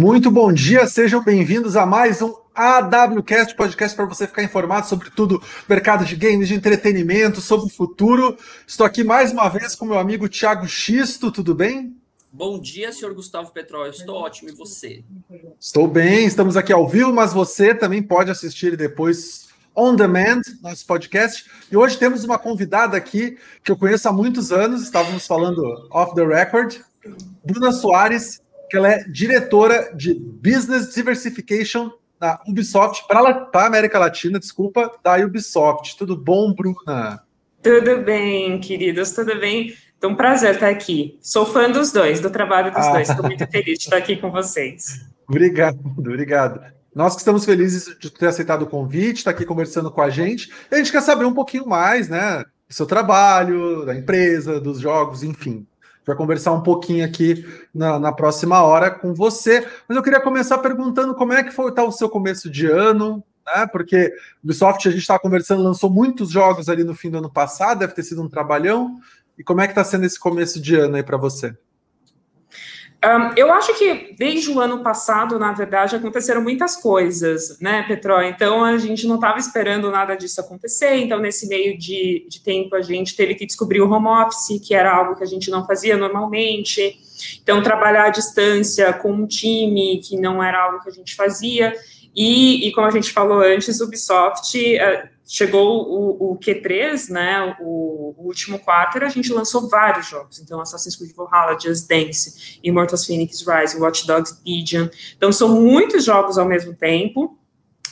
Muito bom dia, sejam bem-vindos a mais um AWCast, podcast para você ficar informado sobre tudo, mercado de games, de entretenimento, sobre o futuro. Estou aqui mais uma vez com meu amigo Thiago Xisto, tudo bem? Bom dia, senhor Gustavo Petróleo. Estou ótimo e você? Estou bem, estamos aqui ao vivo, mas você também pode assistir depois on demand, nosso podcast. E hoje temos uma convidada aqui que eu conheço há muitos anos, estávamos falando off the record, Bruna Soares, que ela é diretora de Business Diversification da Ubisoft para a América Latina, desculpa, da Ubisoft. Tudo bom, Bruna? Tudo bem, queridos, tudo bem. Então, um prazer estar aqui. Sou fã dos dois, do trabalho dos ah. dois. Estou muito feliz de estar aqui com vocês. Obrigado, obrigado. Nós que estamos felizes de ter aceitado o convite, estar aqui conversando com a gente. A gente quer saber um pouquinho mais, né? Do seu trabalho, da empresa, dos jogos, enfim vai conversar um pouquinho aqui na, na, próxima hora com você. Mas eu queria começar perguntando como é que foi tá, o seu começo de ano, né? Porque Ubisoft, a gente estava conversando, lançou muitos jogos ali no fim do ano passado, deve ter sido um trabalhão. E como é que está sendo esse começo de ano aí para você? Um, eu acho que desde o ano passado, na verdade, aconteceram muitas coisas, né, Petró? Então a gente não estava esperando nada disso acontecer. Então, nesse meio de, de tempo, a gente teve que descobrir o home office, que era algo que a gente não fazia normalmente. Então, trabalhar à distância com um time, que não era algo que a gente fazia. E, e como a gente falou antes, Ubisoft. Uh, chegou o, o Q3, né, o, o, último quarto, a gente lançou vários jogos. Então, Assassin's Creed Valhalla, Just Dance, Immortals Phoenix Rising, Watch Dogs Legion. Então, são muitos jogos ao mesmo tempo.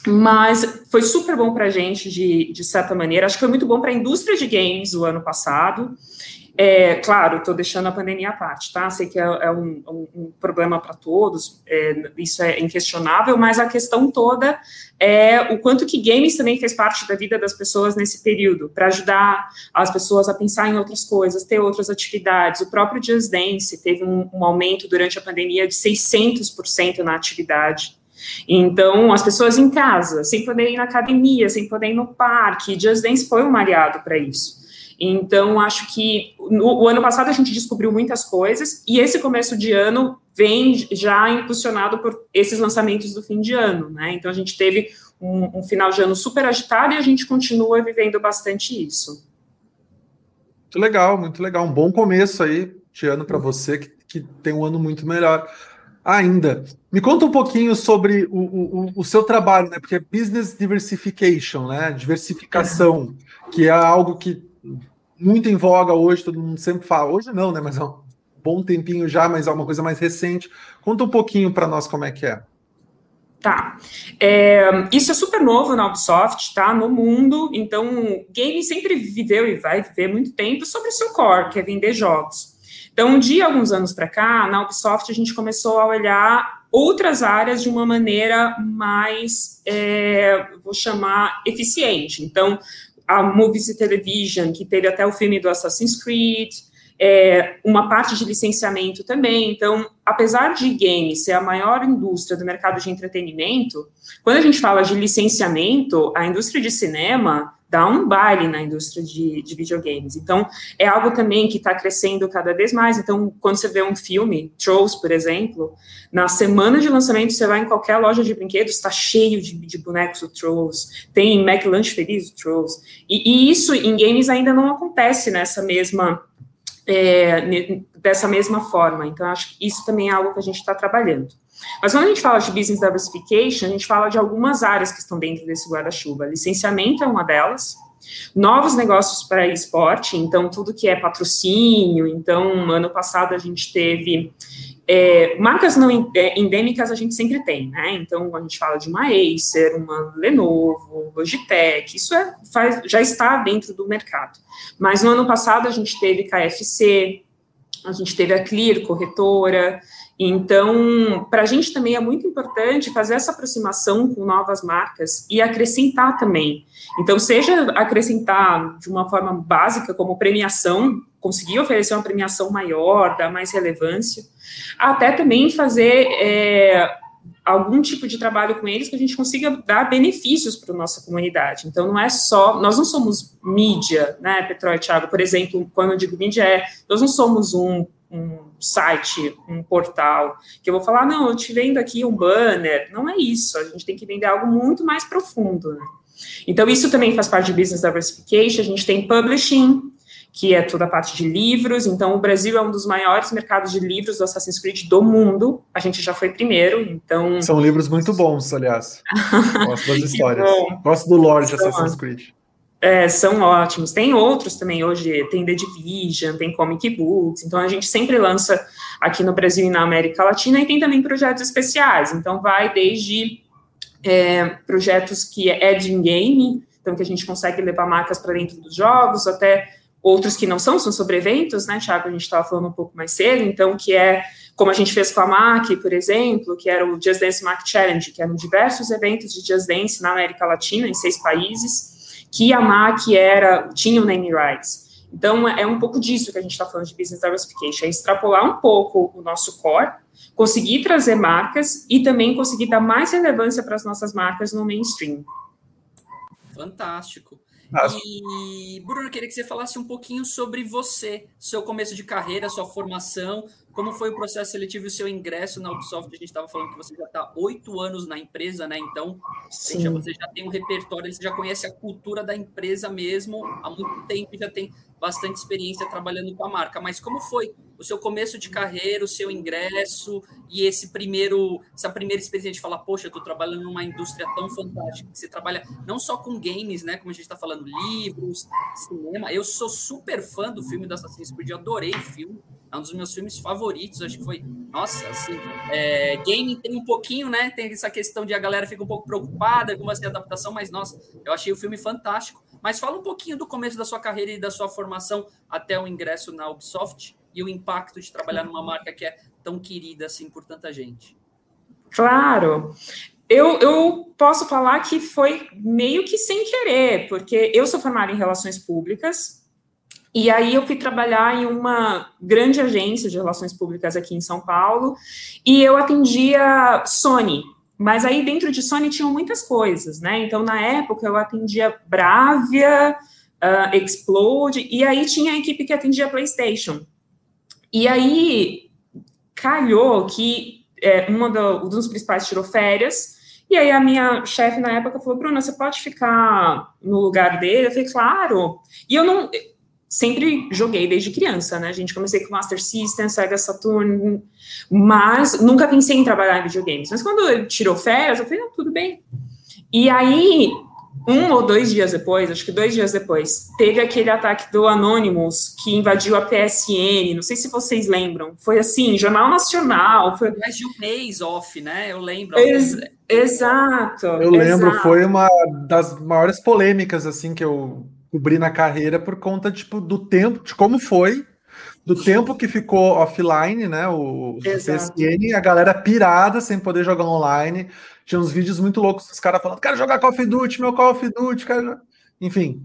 Mas foi super bom para a gente, de, de certa maneira. Acho que foi muito bom para a indústria de games o ano passado. É, claro, estou deixando a pandemia à parte, tá? Sei que é, é um, um, problema para todos, é, isso é inquestionável, mas a questão toda é o quanto que games também fez parte da vida das pessoas nesse período, para ajudar as pessoas a pensar em outras coisas, ter outras atividades. O próprio Just Dance teve um, um aumento durante a pandemia de 600% na atividade. Então, as pessoas em casa, sem poder ir na academia, sem poder ir no parque, Just Dance foi um aliado para isso. Então, acho que no, o ano passado a gente descobriu muitas coisas e esse começo de ano vem já impulsionado por esses lançamentos do fim de ano, né? Então, a gente teve um, um final de ano super agitado e a gente continua vivendo bastante isso. Muito legal, muito legal. Um bom começo aí de ano para você, que, que tem um ano muito melhor ainda. Me conta um pouquinho sobre o, o, o, seu trabalho, né? Porque é business diversification, né? Diversificação, que é algo que muito em voga hoje, todo mundo sempre fala. Hoje não, né? Mas é um bom tempinho já, mas é uma coisa mais recente. Conta um pouquinho para nós como é que é. Tá. É, isso é super novo na Ubisoft, tá? No mundo. Então, game sempre viveu e vai viver muito tempo sobre o seu core, que é vender jogos. Então, de alguns anos para cá, na Ubisoft, a gente começou a olhar outras áreas de uma maneira mais, é, vou chamar, eficiente. Então, a Movies e Television, que teve até o filme do Assassin's Creed, é, uma parte de licenciamento também. Então, apesar de games ser a maior indústria do mercado de entretenimento, quando a gente fala de licenciamento, a indústria de cinema dá um baile na indústria de, de videogames. Então, é algo também que está crescendo cada vez mais. Então, quando você vê um filme, Trolls, por exemplo, na semana de lançamento, você vai em qualquer loja de brinquedos, está cheio de, de, bonecos do Trolls, tem McLunch Feliz do Trolls. E, e, isso em games ainda não acontece nessa mesma. É, dessa mesma forma. Então, acho que isso também é algo que a gente está trabalhando. Mas quando a gente fala de business diversification, a gente fala de algumas áreas que estão dentro desse guarda-chuva. Licenciamento é uma delas, novos negócios para esporte, então tudo que é patrocínio. Então, ano passado a gente teve é, marcas não é, endêmicas a gente sempre tem, né? Então a gente fala de uma Acer, uma Lenovo, Logitech, isso é, faz, já está dentro do mercado. Mas no ano passado a gente teve KFC, a gente teve a Clear, corretora, então, para a gente também é muito importante fazer essa aproximação com novas marcas e acrescentar também. Então, seja acrescentar de uma forma básica, como premiação, conseguir oferecer uma premiação maior, dar mais relevância, até também fazer é, algum tipo de trabalho com eles que a gente consiga dar benefícios para a nossa comunidade. Então, não é só, nós não somos mídia, né, Petróleo e Thiago, por exemplo, quando eu digo mídia, é, nós não somos um um site, um portal, que eu vou falar, não, eu te vendo aqui um banner. Não é isso, a gente tem que vender algo muito mais profundo. Né? Então, isso também faz parte de business diversification. A gente tem publishing, que é toda a parte de livros. Então, o Brasil é um dos maiores mercados de livros do Assassin's Creed do mundo. A gente já foi primeiro, então... São livros muito bons, aliás. Gosto das histórias. Gosto do lore de Assassin's Creed. É, são ótimos. Tem outros também hoje, tem The Division, tem Comic Books, então a gente sempre lança aqui no Brasil e na América Latina, e tem também projetos especiais, então vai desde é, projetos que é de game, então que a gente consegue levar marcas para dentro dos jogos, até outros que não são, são sobre eventos, né, Thiago, a gente estava falando um pouco mais cedo, então que é, como a gente fez com a MAC, por exemplo, que era o Just Dance MAC Challenge, que eram diversos eventos de Just Dance na América Latina, em seis países, que a MAC era, tinha o name rights. Então, é um pouco disso que a gente está falando de business diversification, é extrapolar um pouco o nosso core, conseguir trazer marcas e também conseguir dar mais relevância para as nossas marcas no mainstream. Fantástico. E, Bruno, eu queria que você falasse um pouquinho sobre você, seu começo de carreira, sua formação, como foi o processo seletivo e o seu ingresso na Ubisoft. A gente estava falando que você já está oito anos na empresa, né? Então, seja, você já tem um repertório, você já conhece a cultura da empresa mesmo há muito tempo e já tem bastante experiência trabalhando com a marca. Mas como foi o seu começo de carreira, o seu ingresso e esse primeiro, essa primeira experiência de falar, poxa, eu estou trabalhando numa indústria tão fantástica, que você trabalha não só com games, né, como a gente está falando, livros, cinema. Eu sou super fã do filme do Assassin's Creed, adorei o filme, é um dos meus filmes favoritos, acho que foi, nossa, assim, é, game tem um pouquinho, né, tem essa questão de a galera fica um pouco preocupada com essa adaptação, mas nossa, eu achei o filme fantástico. Mas fala um pouquinho do começo da sua carreira e da sua formação até o ingresso na Ubisoft e o impacto de trabalhar numa marca que é tão querida assim por tanta gente. Claro. Eu, eu posso falar que foi meio que sem querer, porque eu sou formada em relações públicas, e aí eu fui trabalhar em uma grande agência de relações públicas aqui em São Paulo, e eu atendia Sony, mas aí dentro de Sony tinham muitas coisas, né? Então, na época, eu atendia Bravia, uh, Explode, e aí tinha a equipe que atendia PlayStation. E aí calhou que é, uma do, um dos principais tirou férias, e aí a minha chefe na época falou, Bruna, você pode ficar no lugar dele? Eu falei, claro. E eu não sempre joguei desde criança, né? A gente comecei com Master System, Sega Saturn, mas nunca pensei em trabalhar em videogames. Mas quando ele tirou férias, eu falei, não, tudo bem. E aí, um ou dois dias depois, acho que dois dias depois, teve aquele ataque do Anonymous que invadiu a PSN. Não sei se vocês lembram. Foi assim, Jornal Nacional. Foi mais de um mês off, né? Eu lembro. Ex exato. Eu lembro, exato. foi uma das maiores polêmicas assim que eu cobrir na carreira por conta tipo, do tempo, de como foi, do tempo que ficou offline, né? O PSN, a galera pirada sem poder jogar online. Tinha uns vídeos muito loucos dos caras falando: quero jogar Call of Duty, meu Call of Duty, quero... enfim.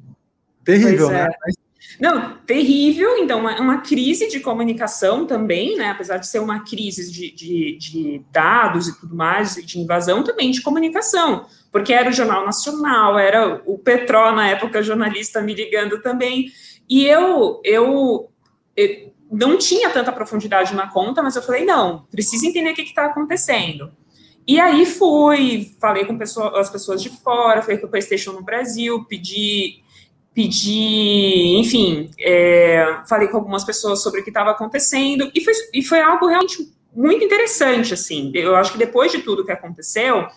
Terrível, é. né? Mas... Não, terrível. Então, uma, uma, crise de comunicação também, né? Apesar de ser uma crise de, de, de dados e tudo mais, de invasão, também de comunicação porque era o Jornal Nacional, era o Petró, na época, jornalista me ligando também. E eu, eu, eu não tinha tanta profundidade na conta, mas eu falei, não, preciso entender o que está acontecendo. E aí fui, falei com pessoa, as pessoas de fora, falei com o PlayStation no Brasil, pedi, pedi, enfim, é, falei com algumas pessoas sobre o que estava acontecendo, e foi, e foi algo realmente muito interessante, assim. Eu acho que depois de tudo que aconteceu,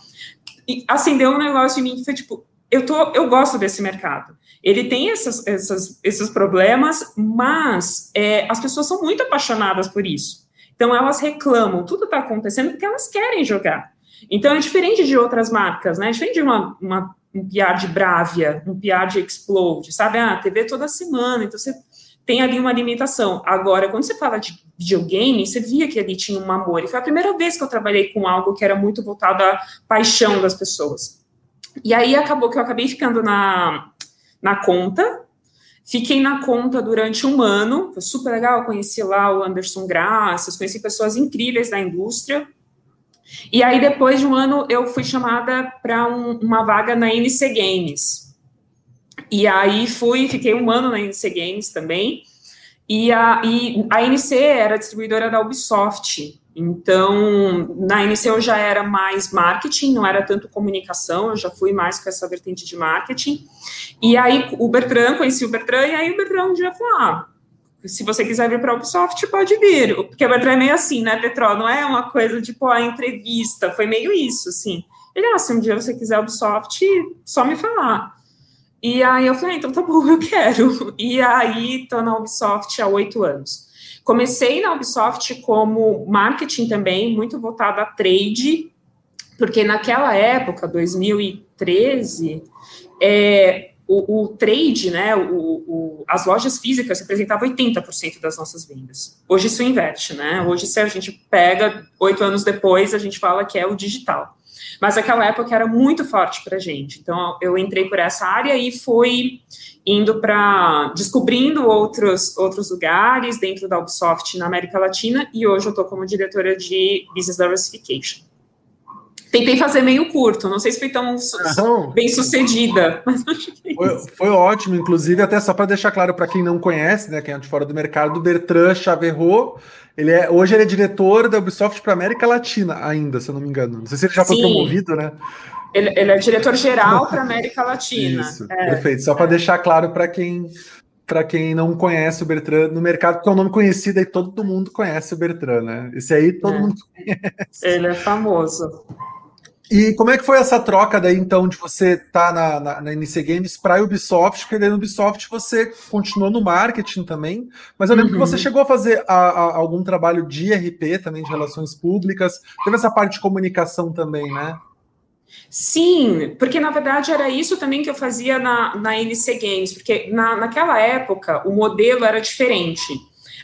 acendeu um negócio em mim que foi tipo, eu, tô, eu gosto desse mercado. Ele tem essas, essas, esses problemas, mas é, as pessoas são muito apaixonadas por isso. Então, elas reclamam, tudo está acontecendo porque elas querem jogar. Então, é diferente de outras marcas, né? É diferente de uma, uma, um PR de Bravia, um PR de Explode, sabe? Ah, TV toda semana, então você tem ali uma limitação. Agora, quando você fala de videogame, você via que ali tinha um amor. E foi a primeira vez que eu trabalhei com algo que era muito voltado à paixão das pessoas. E aí acabou que eu acabei ficando na, na conta. Fiquei na conta durante um ano, foi super legal. Conheci lá o Anderson Graças, conheci pessoas incríveis da indústria. E aí, depois de um ano, eu fui chamada para um, uma vaga na NC Games. E aí fui, fiquei um ano na NC Games também. E a, e a NC era distribuidora da Ubisoft. Então, na NC eu já era mais marketing, não era tanto comunicação, eu já fui mais com essa vertente de marketing. E aí o Bertrand, conheci o Bertrand, e aí o Bertrand um dia falou, ah, se você quiser vir para a Ubisoft, pode vir. Porque o Bertrand é meio assim, né, Petrol? Não é uma coisa tipo a entrevista, foi meio isso, assim. Ele, ah, se um dia você quiser Ubisoft, só me falar. E aí eu falei, ah, então tá bom, eu quero. E aí tô na Ubisoft há oito anos. Comecei na Ubisoft como marketing também, muito voltado a trade, porque naquela época, 2013, é, o, o, trade, né, o, o, as lojas físicas representavam 80% das nossas vendas. Hoje isso inverte, né? Hoje, se a gente pega oito anos depois, a gente fala que é o digital. Mas aquela época era muito forte para a gente. Então, eu entrei por essa área e fui indo para descobrindo outros outros lugares dentro da Ubisoft na América Latina e hoje eu estou como diretora de Business Diversification. Tentei fazer meio curto, não sei se foi tão não. bem sucedida, mas acho que é foi, foi, ótimo, inclusive, até só para deixar claro para quem não conhece, né, quem é de fora do mercado, Bertrand Chaverot, ele é, hoje ele é diretor da Ubisoft para América Latina ainda, se eu não me engano. Não sei se ele já foi Sim. promovido, né? Ele, ele é diretor-geral para América Latina. Isso, é, perfeito. Só para é. deixar claro para quem para quem não conhece o Bertrand no mercado, porque é um nome conhecido e todo mundo conhece o Bertrand, né? Esse aí todo é. mundo conhece. Ele é famoso. E como é que foi essa troca daí, então, de você estar tá na, na, na NC Games para a Ubisoft, porque daí no Ubisoft você continuou no marketing também, mas eu lembro uhum. que você uhum. chegou a fazer a, a, algum trabalho de RP também, de relações públicas, teve essa parte de comunicação também, né? Sim, porque na verdade era isso também que eu fazia na, na NC Games, porque na, naquela época o modelo era diferente.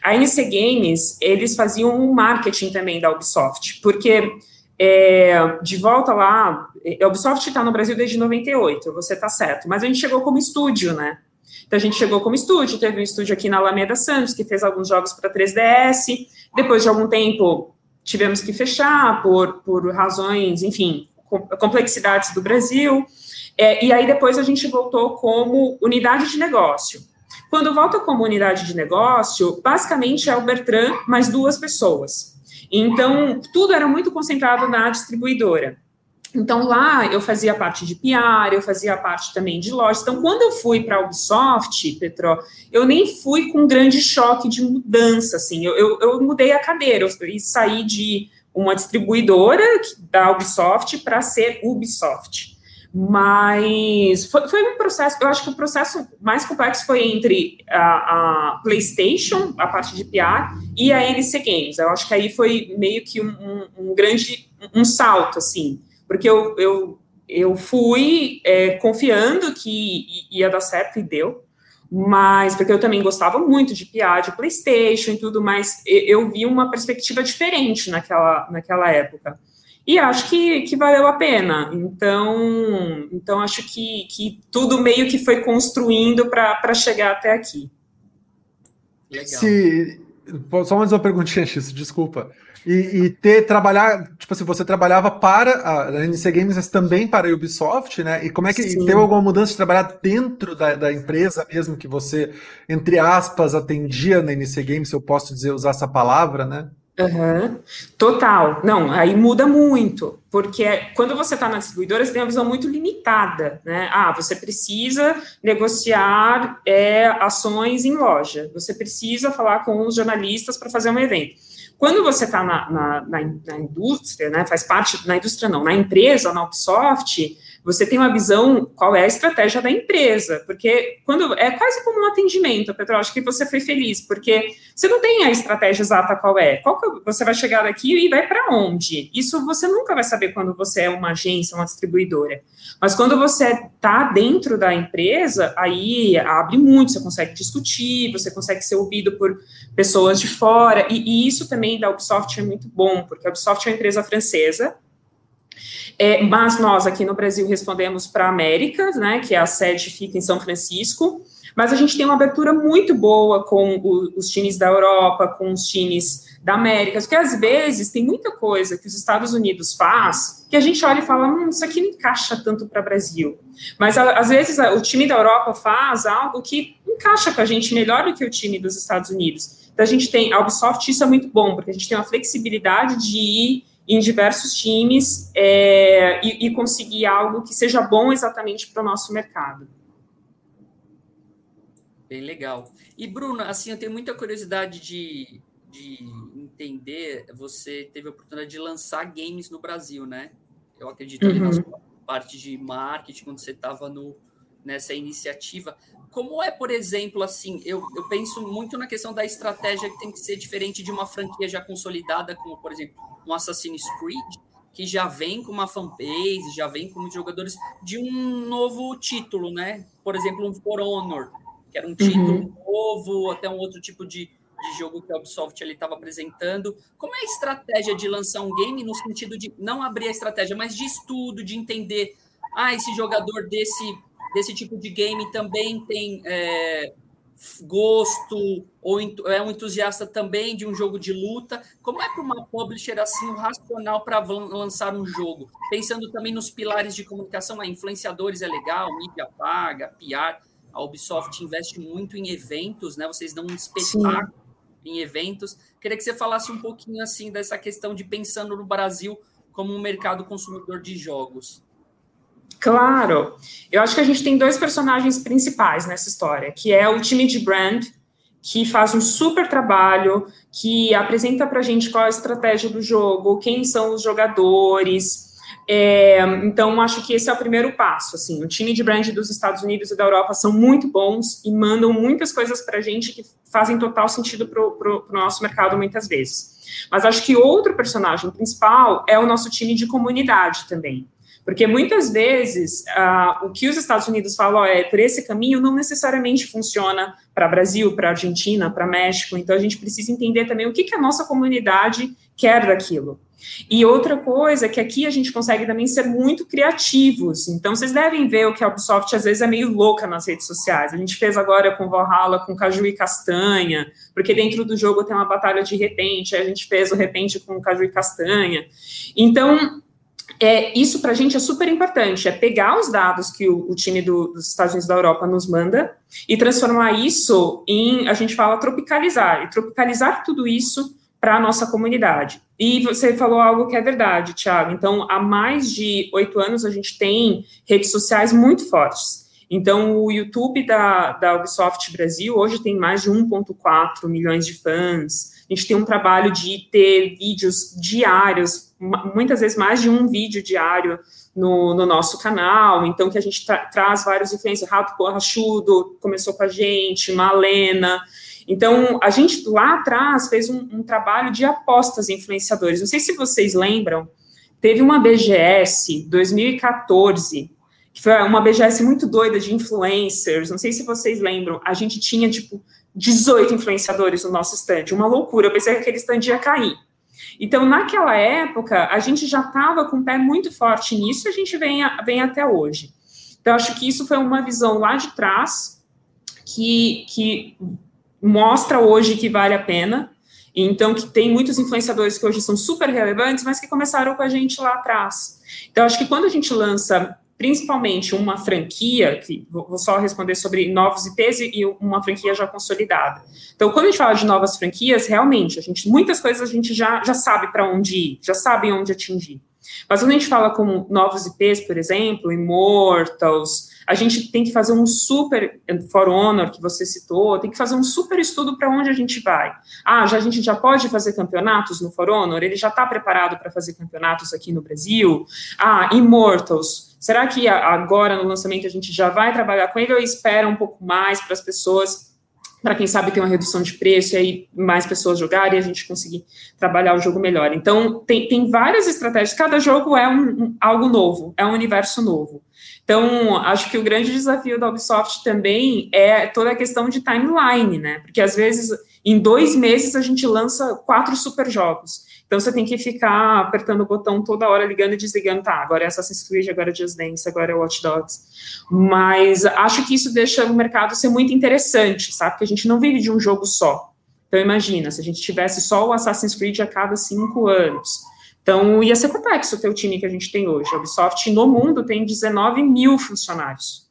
A NC Games, eles faziam o marketing também da Ubisoft, porque é, de volta lá, a Ubisoft está no Brasil desde 98, você está certo, mas a gente chegou como estúdio, né? Então a gente chegou como estúdio, teve um estúdio aqui na Alameda Santos, que fez alguns jogos para 3DS, depois de algum tempo tivemos que fechar por, por razões, enfim, complexidades do Brasil. É, e aí depois a gente voltou como unidade de negócio. Quando volta como unidade de negócio, basicamente é o Bertrand mais duas pessoas. Então, tudo era muito concentrado na distribuidora. Então, lá eu fazia parte de PR, eu fazia parte também de loja. Então, quando eu fui para a Ubisoft, Petro, eu nem fui com um grande choque de mudança, assim. Eu, eu, eu mudei a cadeira, eu saí de uma distribuidora da Ubisoft para ser Ubisoft. Mas foi, foi, um processo, eu acho que o processo mais complexo foi entre a, a, PlayStation, a parte de PR, e a NC Games. Eu acho que aí foi meio que um, um, grande um salto, assim, porque eu, eu, eu fui é, confiando que ia dar certo e deu mas porque eu também gostava muito de piada, de PlayStation e tudo, mas eu vi uma perspectiva diferente naquela, naquela época. E acho que, que valeu a pena. Então, então acho que, que tudo meio que foi construindo para chegar até aqui. Legal. Se, só mais uma perguntinha, X, desculpa. E, e, ter trabalhar, tipo assim, você trabalhava para a NC Games, mas também para a Ubisoft, né? E como é que Sim. teve alguma mudança de trabalhar dentro da, da, empresa mesmo que você, entre aspas, atendia na NC Games, se eu posso dizer, usar essa palavra, né? Uhum. Total. Não, aí muda muito, porque quando você está na distribuidora, você tem uma visão muito limitada, né? Ah, você precisa negociar é, ações em loja, você precisa falar com os jornalistas para fazer um evento. Quando você está na, na, na, na, indústria, né, faz parte, na indústria não, na empresa, na Upsoft, você tem uma visão qual é a estratégia da empresa, porque quando é quase como um atendimento, Petro, acho que você foi feliz, porque você não tem a estratégia exata qual é, qual que você vai chegar daqui e vai para onde? Isso você nunca vai saber quando você é uma agência, uma distribuidora. Mas quando você está dentro da empresa, aí abre muito, você consegue discutir, você consegue ser ouvido por pessoas de fora, e, e isso também da Ubisoft é muito bom, porque a Ubisoft é uma empresa francesa, é, mas nós aqui no Brasil respondemos para a América, né, que é a sede fica em São Francisco, mas a gente tem uma abertura muito boa com o, os times da Europa, com os times da América, porque às vezes tem muita coisa que os Estados Unidos faz que a gente olha e fala, hum, isso aqui não encaixa tanto para o Brasil. Mas às vezes o time da Europa faz algo que encaixa com a gente melhor do que o time dos Estados Unidos. Então a gente tem, a Ubisoft, isso é muito bom, porque a gente tem uma flexibilidade de ir em diversos times é, e, e conseguir algo que seja bom exatamente para o nosso mercado. Bem legal. E, Bruna, assim, eu tenho muita curiosidade de, de entender. Você teve a oportunidade de lançar games no Brasil, né? Eu acredito uhum. na sua parte de marketing, quando você estava nessa iniciativa. Como é, por exemplo, assim, eu, eu penso muito na questão da estratégia que tem que ser diferente de uma franquia já consolidada, como, por exemplo, um Assassin's Creed, que já vem com uma fanbase, já vem com muitos jogadores, de um novo título, né? Por exemplo, um For Honor, que era um título uhum. novo, até um outro tipo de, de jogo que a Ubisoft ali estava apresentando. Como é a estratégia de lançar um game no sentido de não abrir a estratégia, mas de estudo, de entender, ah, esse jogador desse, desse tipo de game também tem é, gosto, ou é um entusiasta também de um jogo de luta. Como é para uma publisher assim o racional para lançar um jogo? Pensando também nos pilares de comunicação, a influenciadores é legal, mídia paga, PR a Ubisoft investe muito em eventos, né? Vocês dão um espetáculo Sim. em eventos. Queria que você falasse um pouquinho assim dessa questão de pensando no Brasil como um mercado consumidor de jogos. Claro. Eu acho que a gente tem dois personagens principais nessa história, que é o time de brand, que faz um super trabalho, que apresenta para a gente qual é a estratégia do jogo, quem são os jogadores, é, então, acho que esse é o primeiro passo. Assim, o time de brand dos Estados Unidos e da Europa são muito bons e mandam muitas coisas para a gente que fazem total sentido para o nosso mercado muitas vezes. Mas acho que outro personagem principal é o nosso time de comunidade também. Porque muitas vezes uh, o que os Estados Unidos falam é por esse caminho não necessariamente funciona para Brasil, para Argentina, para México. Então a gente precisa entender também o que, que a nossa comunidade quer daquilo. E outra coisa é que aqui a gente consegue também ser muito criativos. Então, vocês devem ver o que a Ubisoft às vezes é meio louca nas redes sociais. A gente fez agora com Valhalla, com Caju e Castanha, porque dentro do jogo tem uma batalha de repente, a gente fez o repente com Caju e Castanha. Então, é, isso para a gente é super importante, é pegar os dados que o, o time do, dos Estados Unidos da Europa nos manda e transformar isso em, a gente fala, tropicalizar, e tropicalizar tudo isso para a nossa comunidade. E você falou algo que é verdade, Thiago. Então, há mais de oito anos a gente tem redes sociais muito fortes. Então, o YouTube da, da Ubisoft Brasil hoje tem mais de 1,4 milhões de fãs. A gente tem um trabalho de ter vídeos diários, muitas vezes mais de um vídeo diário no, no nosso canal. Então, que a gente tra traz vários influencers. Rato Borrachudo começou com a gente, Malena. Então, a gente lá atrás fez um, um trabalho de apostas influenciadores. Não sei se vocês lembram, teve uma BGS 2014, que foi uma BGS muito doida de influencers. Não sei se vocês lembram, a gente tinha tipo 18 influenciadores no nosso stand, uma loucura. Eu pensei que aquele stand ia cair. Então, naquela época, a gente já estava com o pé muito forte nisso e a gente vem, vem até hoje. Então, acho que isso foi uma visão lá de trás que, que mostra hoje que vale a pena. Então, que tem muitos influenciadores que hoje são super relevantes, mas que começaram com a gente lá atrás. Então, acho que quando a gente lança principalmente uma franquia, que vou só responder sobre novos IPs e uma franquia já consolidada. Então, quando a gente fala de novas franquias, realmente, a gente, muitas coisas a gente já, já sabe para onde ir, já sabe onde atingir. Mas quando a gente fala com novos IPs, por exemplo, Immortals, a gente tem que fazer um super, For Honor, que você citou, tem que fazer um super estudo para onde a gente vai. Ah, já, a gente já pode fazer campeonatos no For Honor? Ele já está preparado para fazer campeonatos aqui no Brasil? Ah, Immortals, será que agora no lançamento a gente já vai trabalhar com ele ou espera um pouco mais para as pessoas para quem sabe ter uma redução de preço e aí mais pessoas jogarem e a gente conseguir trabalhar o jogo melhor. Então, tem, tem várias estratégias, cada jogo é um, um, algo novo, é um universo novo. Então, acho que o grande desafio da Ubisoft também é toda a questão de timeline, né? Porque às vezes, em dois meses, a gente lança quatro super jogos. Então você tem que ficar apertando o botão toda hora, ligando e desligando, tá, agora é Assassin's Creed, agora é Just Dance, agora é Watch Dogs. Mas acho que isso deixa o mercado ser muito interessante, sabe? Porque a gente não vive de um jogo só. Então imagina, se a gente tivesse só o Assassin's Creed a cada cinco anos. Então ia ser complexo ter o time que a gente tem hoje. A Ubisoft no mundo tem 19 mil funcionários.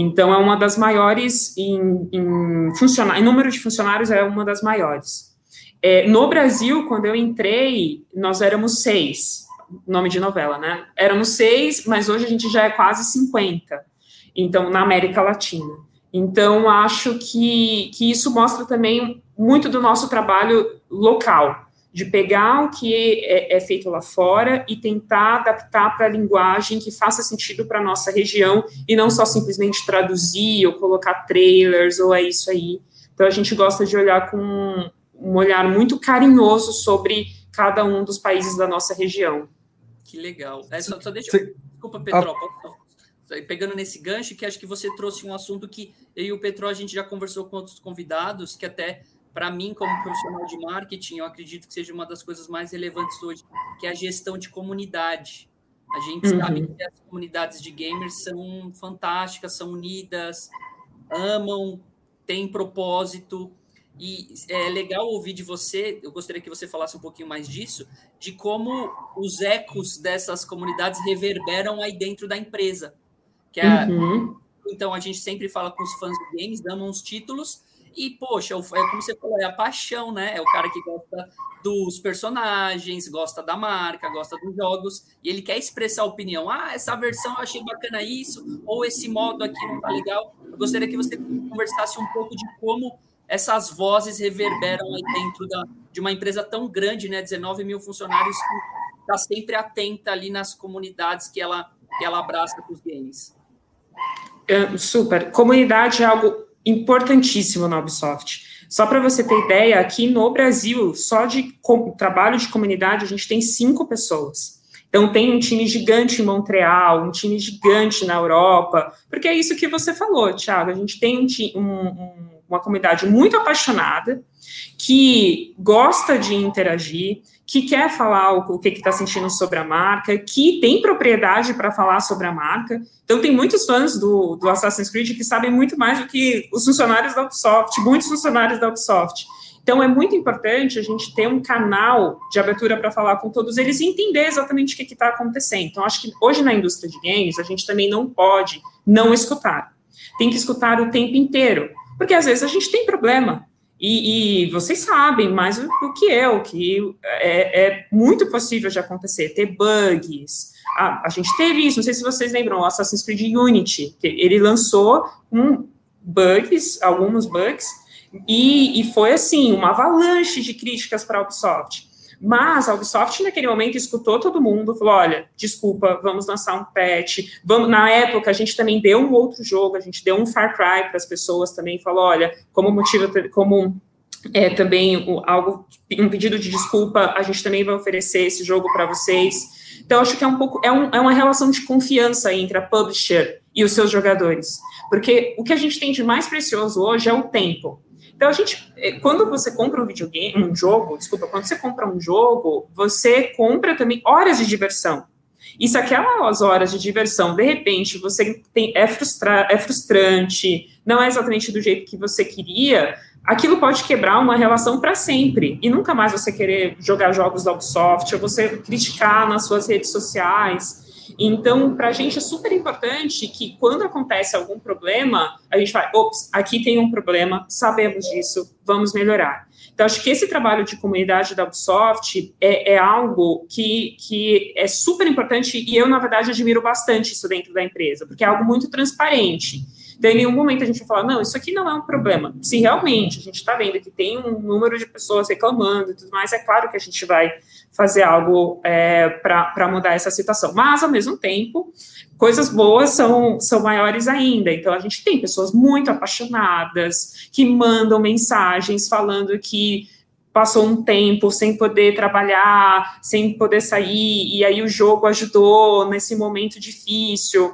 Então, é uma das maiores em, em, em número de funcionários, é uma das maiores. É, no Brasil, quando eu entrei, nós éramos seis, nome de novela, né? Éramos seis, mas hoje a gente já é quase 50, então, na América Latina. Então, acho que, que isso mostra também muito do nosso trabalho local, de pegar o que é, é feito lá fora e tentar adaptar para a linguagem que faça sentido para a nossa região e não só simplesmente traduzir ou colocar trailers ou é isso aí. Então, a gente gosta de olhar com um olhar muito carinhoso sobre cada um dos países da nossa região. Que legal. É, só, só deixa. Sim. Desculpa, Petro. Ah. Pegando nesse gancho, que acho que você trouxe um assunto que eu e o Petro a gente já conversou com outros convidados, que até para mim, como profissional de marketing, eu acredito que seja uma das coisas mais relevantes hoje, que é a gestão de comunidade. A gente uhum. sabe que as comunidades de gamers são fantásticas, são unidas, amam, têm propósito. E é legal ouvir de você, eu gostaria que você falasse um pouquinho mais disso, de como os ecos dessas comunidades reverberam aí dentro da empresa. Que é, uhum. Então, a gente sempre fala com os fãs de games, damos uns títulos, e, poxa, é como você falou, é a paixão, né? É o cara que gosta dos personagens, gosta da marca, gosta dos jogos, e ele quer expressar a opinião. Ah, essa versão eu achei bacana isso, ou esse modo aqui não tá legal. Eu gostaria que você conversasse um pouco de como essas vozes reverberam aí dentro da, de uma empresa tão grande, né? 19 mil funcionários que está sempre atenta ali nas comunidades que ela, que ela abraça com os games. É, super. Comunidade é algo importantíssimo na Ubisoft. Só para você ter ideia, aqui no Brasil, só de trabalho de comunidade, a gente tem cinco pessoas. Então, tem um time gigante em Montreal, um time gigante na Europa, porque é isso que você falou, Thiago. A gente tem um, um uma comunidade muito apaixonada, que gosta de interagir, que quer falar o, que está sentindo sobre a marca, que tem propriedade para falar sobre a marca. Então, tem muitos fãs do, do Assassin's Creed que sabem muito mais do que os funcionários da Ubisoft, muitos funcionários da Ubisoft. Então, é muito importante a gente ter um canal de abertura para falar com todos eles e entender exatamente o que está acontecendo. Então, acho que hoje na indústria de games, a gente também não pode não escutar. Tem que escutar o tempo inteiro. Porque às vezes a gente tem problema. E, e vocês sabem mais do que eu, que é, é, muito possível de acontecer, ter bugs. Ah, a gente teve isso, não sei se vocês lembram, o Assassin's Creed Unity, que ele lançou um bugs, alguns bugs, e, e foi assim, uma avalanche de críticas para a Ubisoft. Mas a Ubisoft, naquele momento, escutou todo mundo, falou: olha, desculpa, vamos lançar um patch. Vamos... Na época, a gente também deu um outro jogo, a gente deu um Far Cry para as pessoas também, falou: olha, como motivo, como é, também algo, um pedido de desculpa, a gente também vai oferecer esse jogo para vocês. Então, acho que é um pouco, é, um, é uma relação de confiança entre a publisher e os seus jogadores. Porque o que a gente tem de mais precioso hoje é o tempo. Então, a gente, eh, quando você compra um videogame, um jogo, desculpa, quando você compra um jogo, você compra também horas de diversão. E se aquelas horas de diversão, de repente, você tem, é, frustra, é frustrante, não é exatamente do jeito que você queria, aquilo pode quebrar uma relação para sempre. E nunca mais você querer jogar jogos da Ubisoft, ou você criticar nas suas redes sociais. Então, para a gente é super importante que quando acontece algum problema, a gente vai, ops, aqui tem um problema, sabemos disso, vamos melhorar. Então, acho que esse trabalho de comunidade da Ubisoft é, é algo que, que é super importante e eu, na verdade, admiro bastante isso dentro da empresa, porque é algo muito transparente. Então, em nenhum momento a gente vai falar, não, isso aqui não é um problema. Se realmente a gente está vendo que tem um número de pessoas reclamando e tudo mais, é claro que a gente vai fazer algo é, para mudar essa situação. Mas, ao mesmo tempo, coisas boas são, são maiores ainda. Então, a gente tem pessoas muito apaixonadas que mandam mensagens falando que passou um tempo sem poder trabalhar, sem poder sair, e aí o jogo ajudou nesse momento difícil.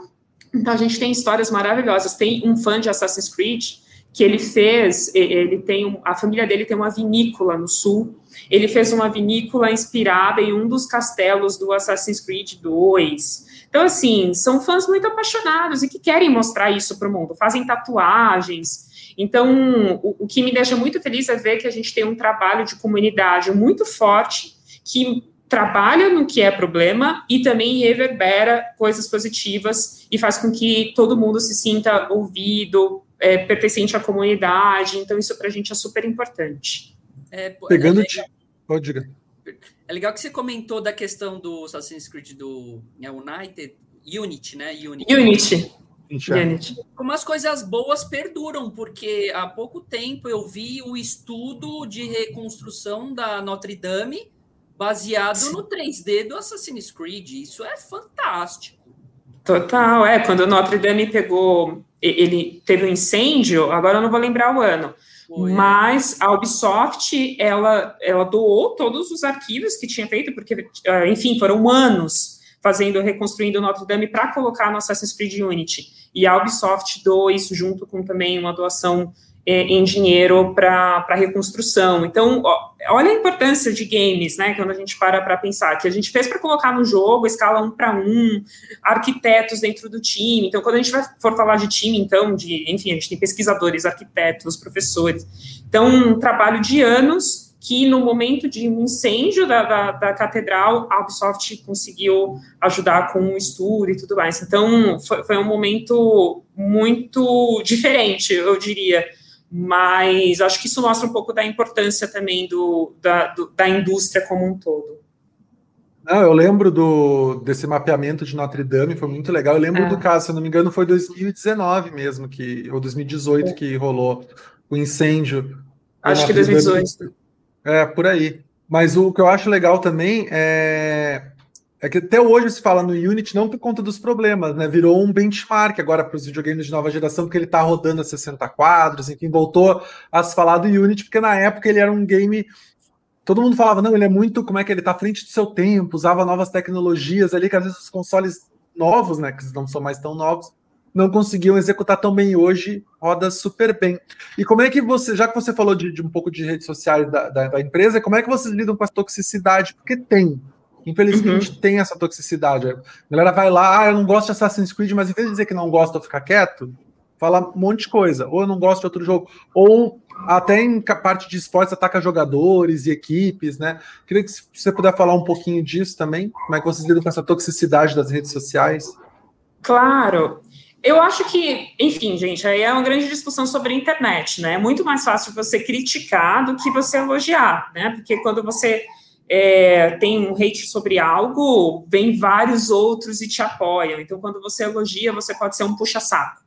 Então a gente tem histórias maravilhosas. Tem um fã de Assassin's Creed que ele fez, ele tem a família dele tem uma vinícola no sul. Ele fez uma vinícola inspirada em um dos castelos do Assassin's Creed 2. Então, assim, são fãs muito apaixonados e que querem mostrar isso para o mundo, fazem tatuagens. Então, o, o que me deixa muito feliz é ver que a gente tem um trabalho de comunidade muito forte que trabalha no que é problema e também reverbera coisas positivas e faz com que todo mundo se sinta ouvido, é, pertencente à comunidade. Então, isso para a gente é super importante. É, Pegando. É legal, Pode diga. É legal que você comentou da questão do Assassin's Creed do é, United, Unity, né? Unity. Unity. Unity. Como as coisas boas perduram, porque há pouco tempo eu vi o estudo de reconstrução da Notre Dame baseado Sim. no 3D do Assassin's Creed. Isso é fantástico. Total, é. Quando Notre Dame pegou, ele teve um incêndio, agora eu não vou lembrar o ano. Foi. Mas a Ubisoft, ela, ela doou todos os arquivos que tinha feito, porque, ah, enfim, foram anos fazendo, reconstruindo Notre Dame para colocar no Assassin's Creed Unity. E a Ubisoft doou isso junto com também uma doação em dinheiro para reconstrução. Então, ó, olha a importância de games, né? Quando a gente para para pensar, que a gente fez para colocar no jogo, escala um para um, arquitetos dentro do time. Então, quando a gente vai, for falar de time, então, de, enfim, a gente tem pesquisadores, arquitetos, professores. Então, um trabalho de anos que no momento de um incêndio da, da, da, catedral, a Ubisoft conseguiu ajudar com o estudo e tudo mais. Então, foi, foi um momento muito diferente, eu diria, mas acho que isso mostra um pouco da importância também do, da, do, da indústria como um todo. Não, eu lembro do, desse mapeamento de Notre Dame, foi muito legal. Eu lembro é. do caso, se eu não me engano, foi 2019 mesmo, que, ou 2018 é. que rolou o incêndio. Acho que 2018. Dame. É, por aí. Mas o que eu acho legal também é é que até hoje se fala no Unity não por conta dos problemas, né? Virou um benchmark agora para os videogames de nova geração, porque ele está rodando a 60 quadros, enfim, voltou a se falar do Unity, porque na época ele era um game. Todo mundo falava, não, ele é muito. Como é que ele está à frente do seu tempo, usava novas tecnologias ali, que às vezes os consoles novos, né? Que não são mais tão novos, não conseguiam executar tão bem hoje, roda super bem. E como é que você, já que você falou de, de um pouco de redes sociais da, da, da, empresa, como é que vocês lidam com a toxicidade? Porque tem, Infelizmente uhum. tem essa toxicidade. A galera vai lá, ah, eu não gosto de Assassin's Creed, mas em vez de dizer que não gosta ou ficar quieto, fala um monte de coisa. Ou eu não gosto de outro jogo. Ou até em parte de esportes ataca jogadores e equipes, né? Queria que você puder falar um pouquinho disso também. Como é que vocês lidam com essa toxicidade das redes sociais? Claro. Eu acho que, enfim, gente, aí é uma grande discussão sobre a internet, né? É muito mais fácil você criticar do que você elogiar, né? Porque quando você é, tem um hate sobre algo, vem vários outros e te apoiam. Então, quando você elogia, você pode ser um puxa-saco.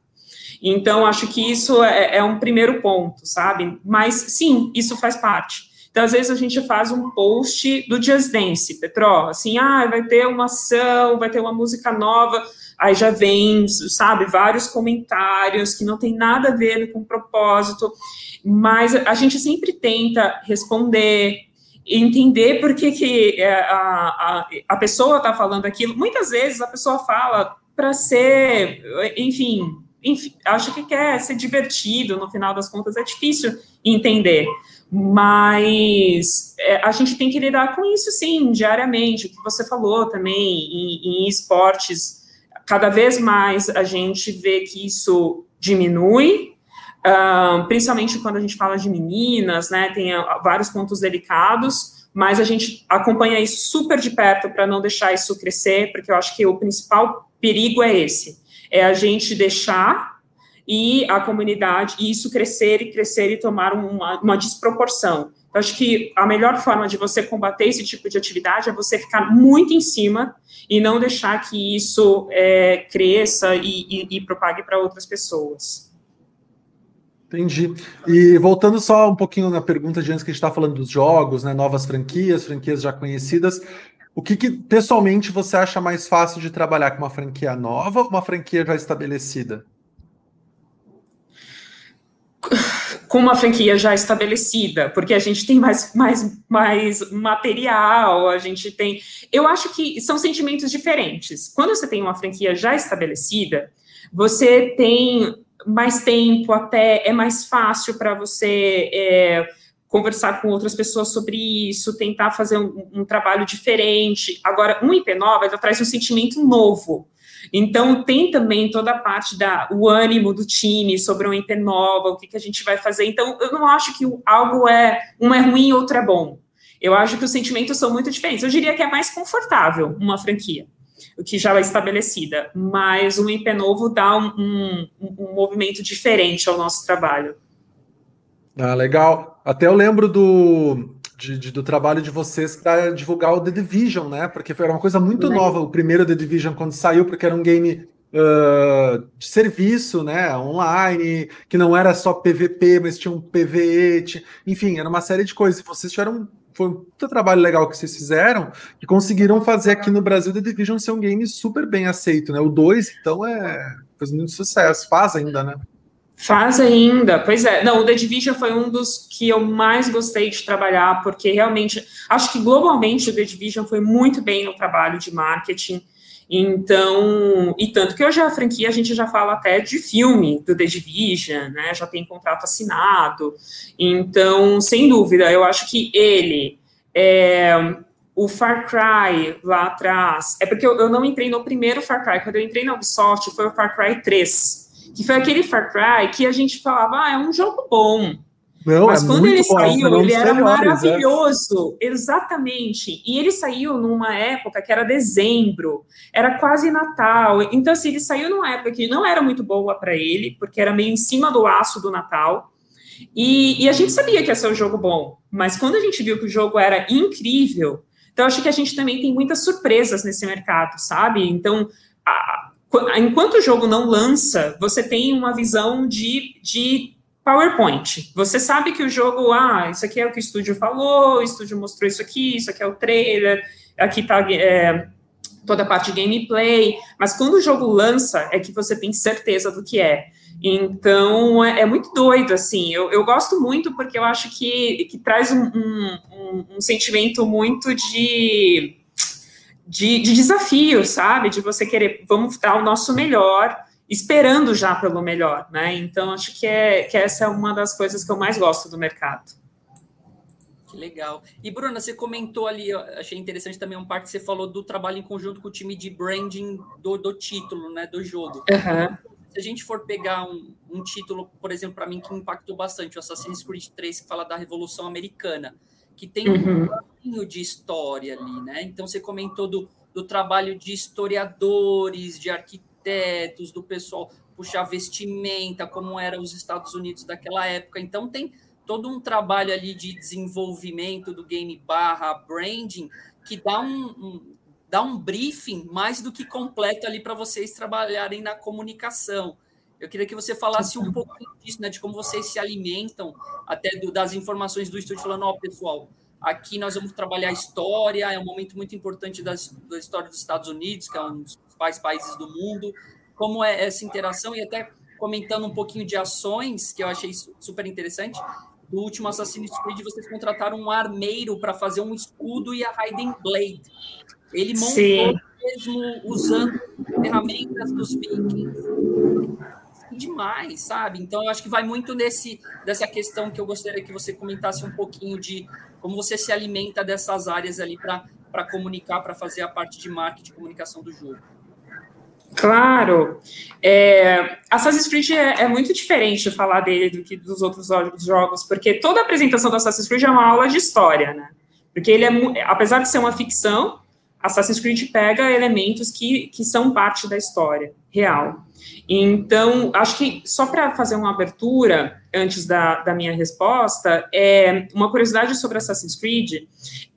Então, acho que isso é, é, um primeiro ponto, sabe? Mas, sim, isso faz parte. Então, às vezes, a gente faz um post do Just Dance, Petro, assim, ah, vai ter uma ação, vai ter uma música nova, aí já vem, sabe, vários comentários que não tem nada a ver com o propósito, mas a gente sempre tenta responder, entender por que, que é, a, a, a pessoa está falando aquilo. Muitas vezes a pessoa fala para ser, enfim, enfim, acho que quer ser divertido, no final das contas é difícil entender. Mas é, a gente tem que lidar com isso, sim, diariamente. O que você falou também em, em esportes, cada vez mais a gente vê que isso diminui, principalmente quando a gente fala de meninas, né, tem ah, vários pontos delicados, mas a gente acompanha isso super de perto para não deixar isso crescer, porque eu acho que o principal perigo é esse, é a gente deixar e a comunidade, e isso crescer e crescer e tomar uma, uma desproporção. Eu acho que a melhor forma de você combater esse tipo de atividade é você ficar muito em cima e não deixar que isso é, cresça e, e, e propague para outras pessoas. Entendi. E voltando só um pouquinho na pergunta de antes que a gente está falando dos jogos, né, novas franquias, franquias já conhecidas, o que, que, pessoalmente você acha mais fácil de trabalhar com uma franquia nova ou uma franquia já estabelecida? Com uma franquia já estabelecida, porque a gente tem mais, mais, mais material, a gente tem. Eu acho que são sentimentos diferentes. Quando você tem uma franquia já estabelecida, você tem mais tempo, até é mais fácil para você é, conversar com outras pessoas sobre isso, tentar fazer um, um trabalho diferente. Agora, um IP nova ela traz um sentimento novo. Então, tem também toda a parte da o ânimo do time sobre uma IP nova, o que, que a gente vai fazer. Então, eu não acho que algo é um é ruim e outro é bom. Eu acho que os sentimentos são muito diferentes. Eu diria que é mais confortável uma franquia, que já é estabelecida, mas um IP novo dá um, um, um movimento diferente ao nosso trabalho. Ah, legal. Até eu lembro do, de, de, do trabalho de vocês para divulgar o The Division, né? Porque foi uma coisa muito nova o primeiro The Division quando saiu, porque era um game uh, de serviço, né? Online, que não era só PVP, mas tinha um PVE, enfim, era uma série de coisas. Vocês tiveram foi um trabalho legal que vocês fizeram e conseguiram fazer aqui no Brasil The Division ser um game super bem aceito, né? O 2, então, é fez muito sucesso, faz ainda, né? Faz ainda, pois é. Não, o The Division foi um dos que eu mais gostei de trabalhar, porque realmente, acho que globalmente o The Division foi muito bem no trabalho de marketing. Então, e tanto que hoje a franquia a gente já fala até de filme do The Division, né? Já tem contrato assinado. Então, sem dúvida, eu acho que ele, é, o Far Cry lá atrás, é porque eu, eu não entrei no primeiro Far Cry, quando eu entrei na Ubisoft foi o Far Cry 3 que foi aquele Far Cry que a gente falava, ah, é um jogo bom. Não, Mas é quando ele bom, saiu, ele era maravilhoso. É. Exatamente. E ele saiu numa época que era dezembro, era quase Natal. Então, assim, ele saiu numa época que não era muito boa para ele, porque era meio em cima do laço do Natal. E, e, a gente sabia que ia ser um jogo bom. Mas quando a gente viu que o jogo era incrível, então acho que a gente também tem muitas surpresas nesse mercado, sabe? Então, a, enquanto o jogo não lança, você tem uma visão de, de PowerPoint. Você sabe que o jogo, ah, isso aqui é o que o estúdio falou, o estúdio mostrou isso aqui, isso aqui é o trailer, aqui está é, toda a parte de gameplay, mas quando o jogo lança, é que você tem certeza do que é. Então, é, é muito doido, assim, eu, eu, gosto muito porque eu acho que, que traz um, um, um sentimento muito de de, de desafio, sabe? De você querer, vamos dar o nosso melhor, esperando já pelo melhor, né? Então, acho que, é, que essa é uma das coisas que eu mais gosto do mercado. Que legal. E, Bruna, você comentou ali, achei interessante também um parte que você falou do trabalho em conjunto com o time de branding do, do título, né, do jogo. Uhum. Se a gente for pegar um, um título, por exemplo, para mim, que impactou bastante, o Assassin's Creed 3, que fala da Revolução Americana, que tem uhum. um pouquinho de história ali, né? Então você comentou do, do trabalho de historiadores, de arquitetos, do pessoal puxar vestimenta, como eram os Estados Unidos daquela época. Então tem todo um trabalho ali de desenvolvimento do game barra branding que dá um, um dá um briefing mais do que completo ali para vocês trabalharem na comunicação. Eu queria que você falasse um pouco disso, né, de como vocês se alimentam até do, das informações do estúdio, falando, ó, oh, pessoal, aqui nós vamos trabalhar história, é um momento muito importante das, da história dos Estados Unidos, que é um dos principais países do mundo, como é essa interação, e até comentando um pouquinho de ações, que eu achei super interessante, do último Assassin's Creed, vocês contrataram um armeiro para fazer um escudo e a Hiding Blade. Ele montou Sim. mesmo usando ferramentas dos vikings demais, sabe? Então eu acho que vai muito nesse dessa questão que eu gostaria que você comentasse um pouquinho de como você se alimenta dessas áreas ali para comunicar, para fazer a parte de marketing e comunicação do jogo. Claro. É, Assassin's Creed é, é, muito diferente falar dele do que dos outros jogos, porque toda a apresentação do Assassin's Creed é uma aula de história, né? Porque ele é, apesar de ser uma ficção, Assassin's Creed pega elementos que, que são parte da história real. Então, acho que só para fazer uma abertura, antes da, da minha resposta, é uma curiosidade sobre Assassin's Creed.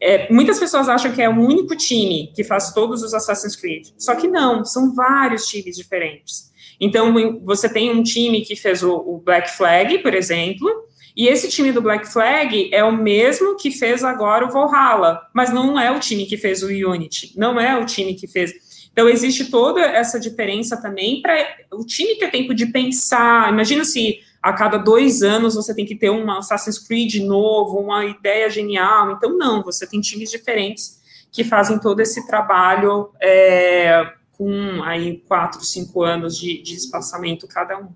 É, muitas pessoas acham que é um único time que faz todos os Assassin's Creed. Só que não, são vários times diferentes. Então, você tem um time que fez o, o Black Flag, por exemplo, e esse time do Black Flag é o mesmo que fez agora o Valhalla, mas não é o time que fez o Unity, não é o time que fez então, existe toda essa diferença também para o time ter tempo de pensar. Imagina se a cada dois anos você tem que ter um Assassin's Creed novo, uma ideia genial. Então, não, você tem times diferentes que fazem todo esse trabalho é, com aí quatro, cinco anos de, de espaçamento cada um.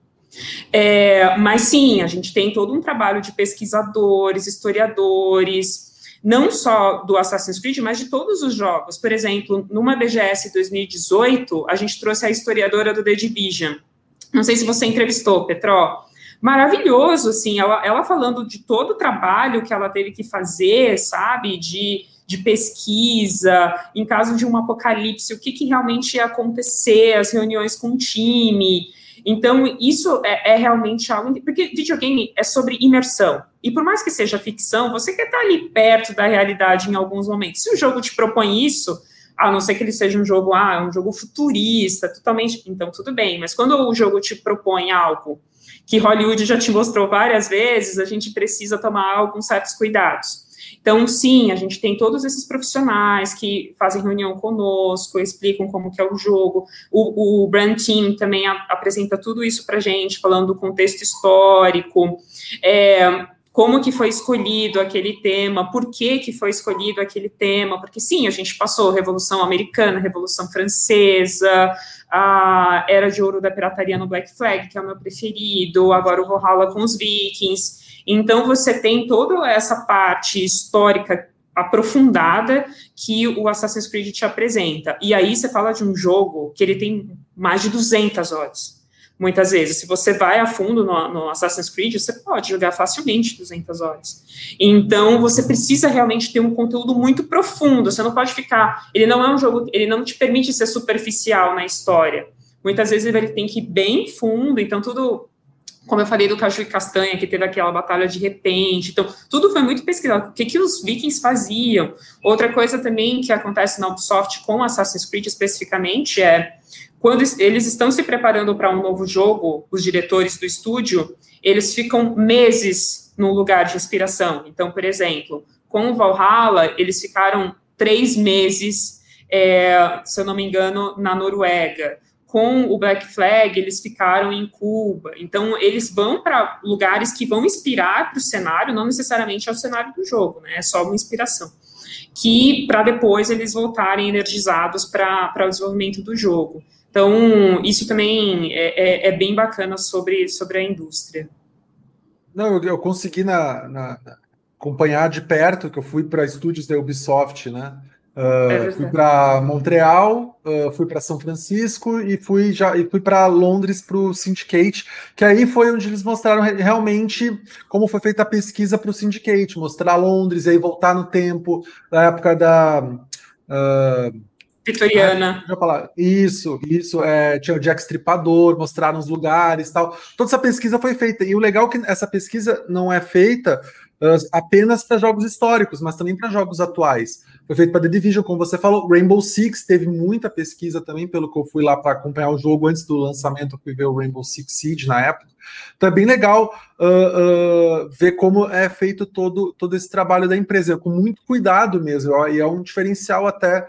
É, mas sim, a gente tem todo um trabalho de pesquisadores, historiadores, não só do Assassin's Creed, mas de todos os jogos. Por exemplo, numa BGS 2018, a gente trouxe a historiadora do The Division. Não sei se você entrevistou, Petró, maravilhoso, assim, ela, ela falando de todo o trabalho que ela teve que fazer, sabe, de, de pesquisa, em caso de um apocalipse, o que, que realmente ia acontecer, as reuniões com o time. Então, isso é, é, realmente algo. Porque videogame é sobre imersão. E por mais que seja ficção, você quer estar ali perto da realidade em alguns momentos. Se o jogo te propõe isso, a não ser que ele seja um jogo, ah, um jogo futurista, totalmente. Então, tudo bem. Mas quando o jogo te propõe algo que Hollywood já te mostrou várias vezes, a gente precisa tomar alguns certos cuidados. Então, sim, a gente tem todos esses profissionais que fazem reunião conosco, explicam como que é o jogo. O, o Brand Team também a, apresenta tudo isso para gente, falando do contexto histórico, é, como que foi escolhido aquele tema, por que que foi escolhido aquele tema, porque sim, a gente passou Revolução Americana, Revolução Francesa, a Era de Ouro da Pirataria no Black Flag, que é o meu preferido, agora o Valhalla com os Vikings, então, você tem toda essa parte histórica aprofundada que o Assassin's Creed te apresenta. E aí você fala de um jogo que ele tem mais de 200 horas. Muitas vezes, se você vai a fundo no, no, Assassin's Creed, você pode jogar facilmente 200 horas. Então, você precisa realmente ter um conteúdo muito profundo. Você não pode ficar. Ele não é um jogo. Ele não te permite ser superficial na história. Muitas vezes ele tem que ir bem fundo. Então, tudo como eu falei do Caju e Castanha, que teve aquela batalha de repente. Então, tudo foi muito pesquisado. O que, que os vikings faziam? Outra coisa também que acontece na Ubisoft com Assassin's Creed especificamente é quando eles estão se preparando para um novo jogo, os diretores do estúdio, eles ficam meses no lugar de inspiração. Então, por exemplo, com o Valhalla, eles ficaram três meses, é, se eu não me engano, na Noruega com o Black Flag, eles ficaram em Cuba. Então, eles vão para lugares que vão inspirar para o cenário, não necessariamente é o cenário do jogo, né? É só uma inspiração. Que para depois eles voltarem energizados para o desenvolvimento do jogo. Então, isso também é, é, é, bem bacana sobre, sobre a indústria. Não, eu, eu consegui na, na, acompanhar de perto, que eu fui para estúdios da Ubisoft, né? Uh, é fui para Montreal, uh, fui para São Francisco e fui já e fui para Londres para o Syndicate, que aí foi onde eles mostraram realmente como foi feita a pesquisa para o Syndicate, mostrar Londres e aí voltar no tempo da época da uh, Vitoriana. Ah, isso, isso. É, tinha o Jack Stripador, mostraram os lugares tal. Toda essa pesquisa foi feita. E o legal é que essa pesquisa não é feita uh, apenas para jogos históricos, mas também para jogos atuais. Foi feito para The Division, como você falou. Rainbow Six teve muita pesquisa também, pelo que eu fui lá para acompanhar o jogo antes do lançamento, eu fui ver o Rainbow Six Siege na época. Então é bem legal uh, uh, ver como é feito todo, todo esse trabalho da empresa, com muito cuidado mesmo, e é um diferencial até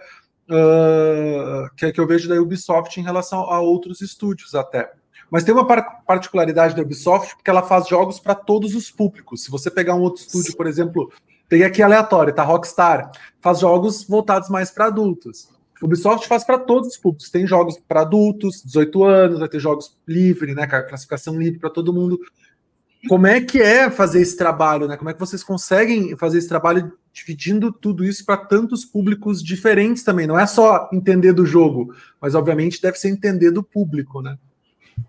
uh, que, que eu vejo da Ubisoft em relação a outros estúdios até. Mas tem uma particularidade da Ubisoft, porque ela faz jogos para todos os públicos. Se você pegar um outro estúdio, por exemplo, Peguei aqui aleatório, tá? Rockstar faz jogos voltados mais para adultos. Ubisoft faz para todos os públicos. Tem jogos para adultos, 18 anos, vai ter jogos livre, né? Classificação livre para todo mundo. Como é que é fazer esse trabalho, né? Como é que vocês conseguem fazer esse trabalho dividindo tudo isso para tantos públicos diferentes também? Não é só entender do jogo, mas obviamente deve ser entender do público, né?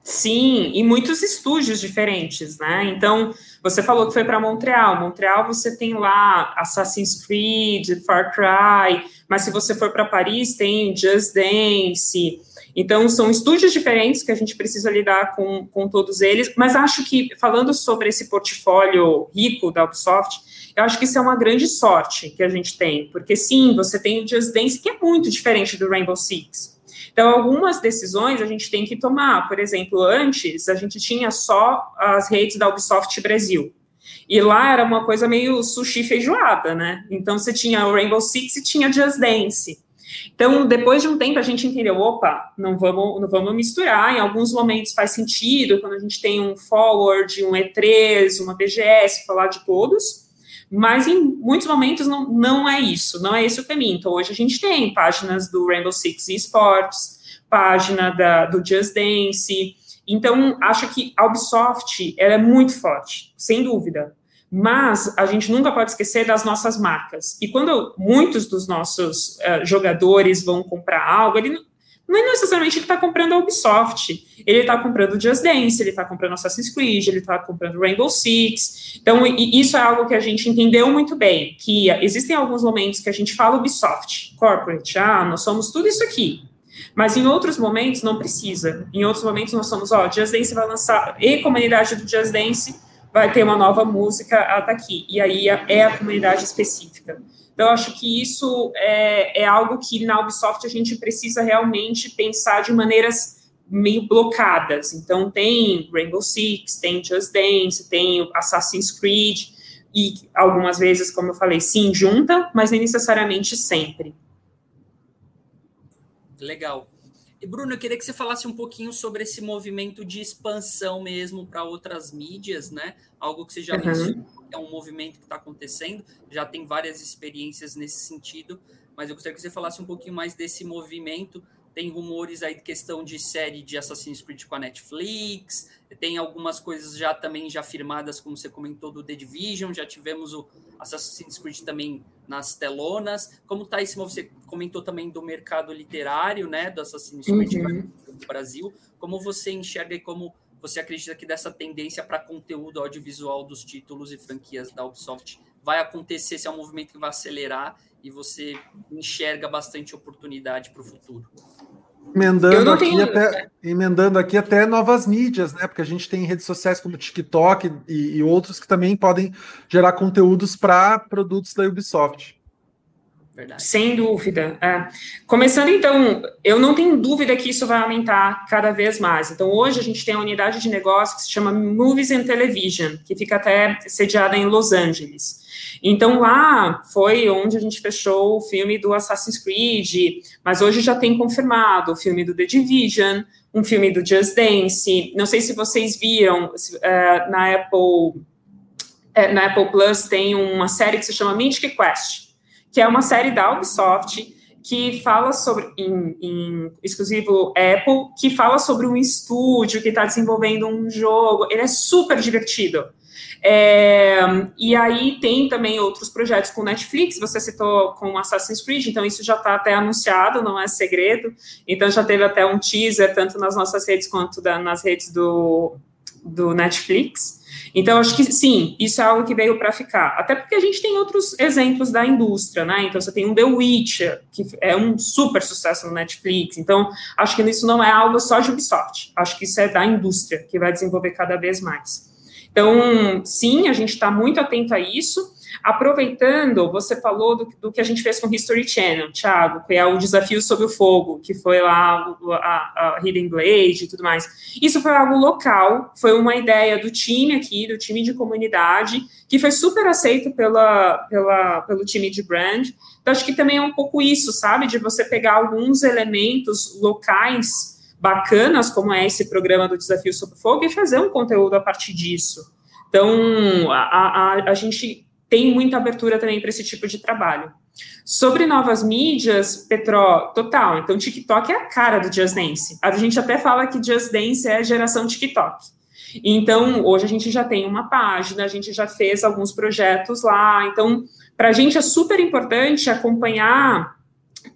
Sim, e muitos estúdios diferentes, né? Então, você falou que foi para Montreal. Montreal você tem lá Assassin's Creed, Far Cry, mas se você for para Paris, tem Just Dance. Então, são estúdios diferentes que a gente precisa lidar com, com todos eles, mas acho que, falando sobre esse portfólio rico da Ubisoft, eu acho que isso é uma grande sorte que a gente tem, porque sim, você tem o Just Dance, que é muito diferente do Rainbow Six. Então, algumas decisões a gente tem que tomar. Por exemplo, antes a gente tinha só as redes da Ubisoft Brasil. E lá era uma coisa meio sushi feijoada, né? Então você tinha o Rainbow Six e tinha Just Dance. Então, depois de um tempo, a gente entendeu, opa, não vamos, não vamos misturar, em alguns momentos faz sentido, quando a gente tem um forward, um E3, uma BGS, falar de todos, mas em muitos momentos não, não é isso, não é esse o caminho. Então, hoje a gente tem páginas do Rainbow Six Esports, página da, do Just Dance. Então, acho que a Ubisoft ela é muito forte, sem dúvida. Mas a gente nunca pode esquecer das nossas marcas. E quando muitos dos nossos uh, jogadores vão comprar algo, ele não é necessariamente ele está comprando a Ubisoft, ele está comprando Just Dance, ele está comprando Assassin's Creed, ele está comprando Rainbow Six. Então, isso é algo que a gente entendeu muito bem, que existem alguns momentos que a gente fala Ubisoft, corporate, ah, nós somos tudo isso aqui. Mas em outros momentos não precisa. Em outros momentos nós somos, ó, Just Dance vai lançar, e comunidade do Just Dance vai ter uma nova música até aqui. E aí é a comunidade específica. Então, acho que isso é, é algo que na Ubisoft a gente precisa realmente pensar de maneiras meio blocadas. Então, tem Rainbow Six, tem Just Dance, tem Assassin's Creed, e algumas vezes, como eu falei, sim, junta, mas nem necessariamente sempre. Legal. E Bruno, eu queria que você falasse um pouquinho sobre esse movimento de expansão mesmo para outras mídias, né? Algo que você já uhum. é um movimento que está acontecendo, já tem várias experiências nesse sentido, mas eu gostaria que você falasse um pouquinho mais desse movimento tem rumores aí de questão de série de Assassin's Creed com a Netflix, tem algumas coisas já também já firmadas, como você comentou, do The Division, já tivemos o Assassin's Creed também nas telonas. Como está esse Você comentou também do mercado literário, né, do Assassin's Creed uhum. no Brasil. Como você enxerga e como você acredita que dessa tendência para conteúdo audiovisual dos títulos e franquias da Ubisoft vai acontecer, se é um movimento que vai acelerar e você enxerga bastante oportunidade para o futuro? Emendando aqui, tenho... até, emendando aqui até novas mídias, né? Porque a gente tem redes sociais como TikTok e, e outros que também podem gerar conteúdos para produtos da Ubisoft. Verdade. Sem dúvida. É. Começando então, eu não tenho dúvida que isso vai aumentar cada vez mais. Então, hoje a gente tem uma unidade de negócio que se chama Movies and Television, que fica até sediada em Los Angeles. Então, lá foi onde a gente fechou o filme do Assassin's Creed, mas hoje já tem confirmado o filme do The Division, um filme do Just Dance. Não sei se vocês viram uh, na Apple. Uh, na Apple Plus tem uma série que se chama Mythic Quest, que é uma série da Ubisoft que fala sobre, em, em, exclusivo Apple, que fala sobre um estúdio que está desenvolvendo um jogo. Ele é super divertido. É, e aí tem também outros projetos com Netflix, você citou com Assassin's Creed, então isso já está até anunciado, não é segredo. Então já teve até um teaser, tanto nas nossas redes quanto da, nas redes do, do Netflix. Então, acho que sim, isso é algo que veio para ficar. Até porque a gente tem outros exemplos da indústria, né? Então, você tem um The Witcher, que é um super sucesso no Netflix. Então, acho que isso não é algo só de Ubisoft. Acho que isso é da indústria, que vai desenvolver cada vez mais. Então, sim, a gente está muito atento a isso. Aproveitando, você falou do, do, que a gente fez com o History Channel, Thiago, que é o Desafio sob o Fogo, que foi lá a, a Hidden Blade e tudo mais. Isso foi algo local, foi uma ideia do time aqui, do time de comunidade, que foi super aceito pela, pela, pelo time de brand. Então, acho que também é um pouco isso, sabe? De você pegar alguns elementos locais bacanas, como é esse programa do Desafio sob o Fogo, e fazer um conteúdo a partir disso. Então, a, a, a gente tem muita abertura também para esse tipo de trabalho. Sobre novas mídias, Petro, total. Então, TikTok é a cara do Just Dance. A gente até fala que Just Dance é a geração TikTok. Então, hoje a gente já tem uma página, a gente já fez alguns projetos lá. Então, para a gente é super importante acompanhar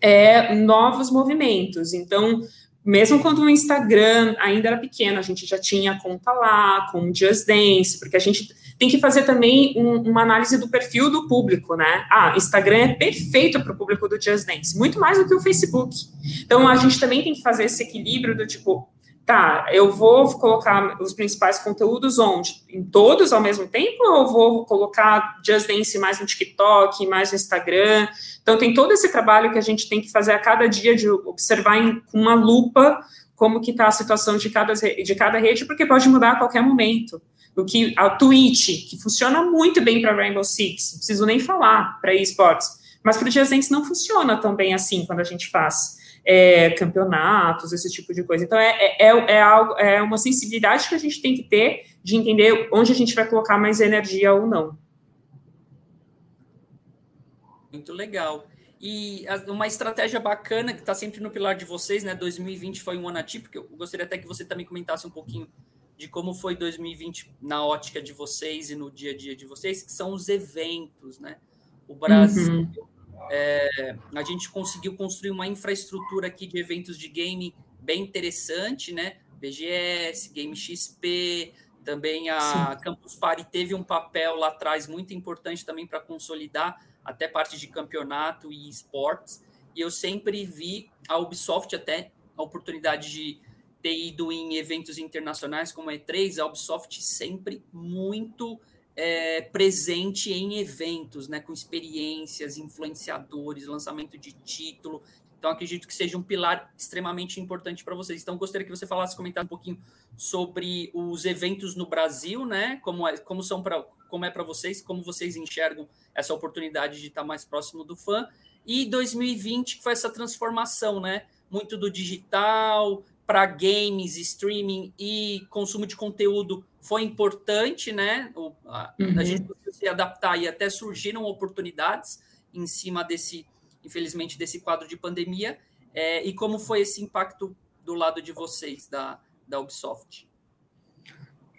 é, novos movimentos. Então, mesmo quando o Instagram ainda era pequeno, a gente já tinha conta lá, com Just Dance, porque a gente tem que fazer também um, uma análise do perfil do público, né? Ah, Instagram é perfeito para o público do Just Dance, muito mais do que o Facebook. Então, a gente também tem que fazer esse equilíbrio do tipo, tá, eu vou colocar os principais conteúdos onde? Em todos ao mesmo tempo, ou eu vou colocar Just Dance mais no TikTok, mais no Instagram? Então, tem todo esse trabalho que a gente tem que fazer a cada dia de observar com uma lupa como que está a situação de cada, de cada rede, porque pode mudar a qualquer momento o que a Twitch, que funciona muito bem para Rainbow Six, não preciso nem falar para esportes, mas para o Diazentes não funciona tão bem assim quando a gente faz é, campeonatos, esse tipo de coisa. Então, é, é, é, é, algo, é uma sensibilidade que a gente tem que ter de entender onde a gente vai colocar mais energia ou não. Muito legal. E uma estratégia bacana que está sempre no pilar de vocês, né? 2020 foi um ano atípico. Eu gostaria até que você também comentasse um pouquinho de como foi 2020 na ótica de vocês e no dia a dia de vocês, que são os eventos, né? O Brasil, uhum. é, a gente conseguiu construir uma infraestrutura aqui de eventos de game bem interessante, né? BGS, Game XP, também a Sim. Campus Party teve um papel lá atrás muito importante também para consolidar até parte de campeonato e esportes. E eu sempre vi a Ubisoft até a oportunidade de ter ido em eventos internacionais como a E3, a Ubisoft sempre muito é, presente em eventos, né, com experiências, influenciadores, lançamento de título. Então, acredito que seja um pilar extremamente importante para vocês. Então, gostaria que você falasse, comentar um pouquinho sobre os eventos no Brasil, né? Como, é, como são para como é para vocês, como vocês enxergam essa oportunidade de estar mais próximo do fã. E 2020, que foi essa transformação, né? Muito do digital para games, streaming e consumo de conteúdo foi importante, né? O, a, uhum. a gente se adaptar e até surgiram oportunidades em cima desse infelizmente, desse quadro de pandemia. É, e como foi esse impacto do lado de vocês, da, da Ubisoft?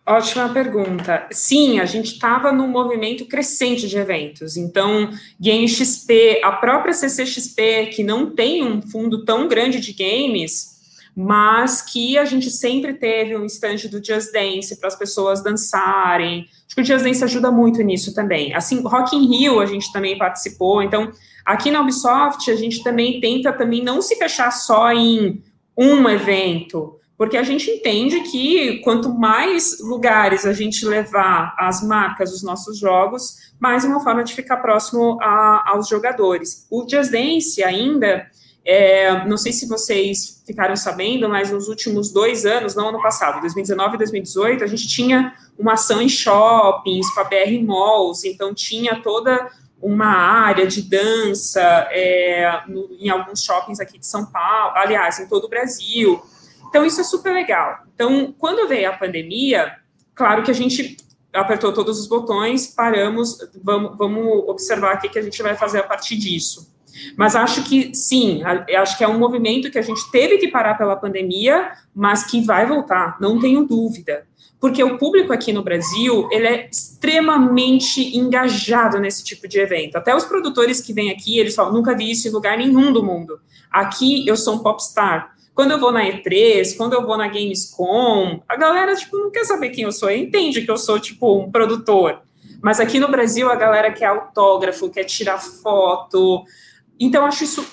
Ótima pergunta. Sim, a gente estava num movimento crescente de eventos. Então, Game XP, a própria CCXP, que não tem um fundo tão grande de games, mas que a gente sempre teve um stand do Just Dance para as pessoas dançarem. Acho que o Just Dance ajuda muito nisso também. Assim, Rock in Rio a gente também participou. Então, Aqui na Ubisoft, a gente também tenta também não se fechar só em um evento, porque a gente entende que quanto mais lugares a gente levar as marcas dos nossos jogos, mais uma forma de ficar próximo a, aos jogadores. O Just Dance ainda, é, não sei se vocês ficaram sabendo, mas nos últimos dois anos, não ano passado, 2019 e 2018, a gente tinha uma ação em shoppings, com a BR Malls, então tinha toda uma área de dança é, no, em alguns shoppings aqui de São Paulo, aliás, em todo o Brasil. Então, isso é super legal. Então, quando veio a pandemia, claro que a gente apertou todos os botões, paramos, vamos, vamos observar o que a gente vai fazer a partir disso. Mas acho que sim, acho que é um movimento que a gente teve que parar pela pandemia, mas que vai voltar, não tenho dúvida porque o público aqui no Brasil ele é extremamente engajado nesse tipo de evento. Até os produtores que vêm aqui, eles falam, nunca vi isso em lugar nenhum do mundo. Aqui eu sou um popstar. Quando eu vou na E3, quando eu vou na Gamescom, a galera tipo não quer saber quem eu sou, entende que eu sou tipo um produtor. Mas aqui no Brasil a galera quer autógrafo, quer tirar foto. Então acho isso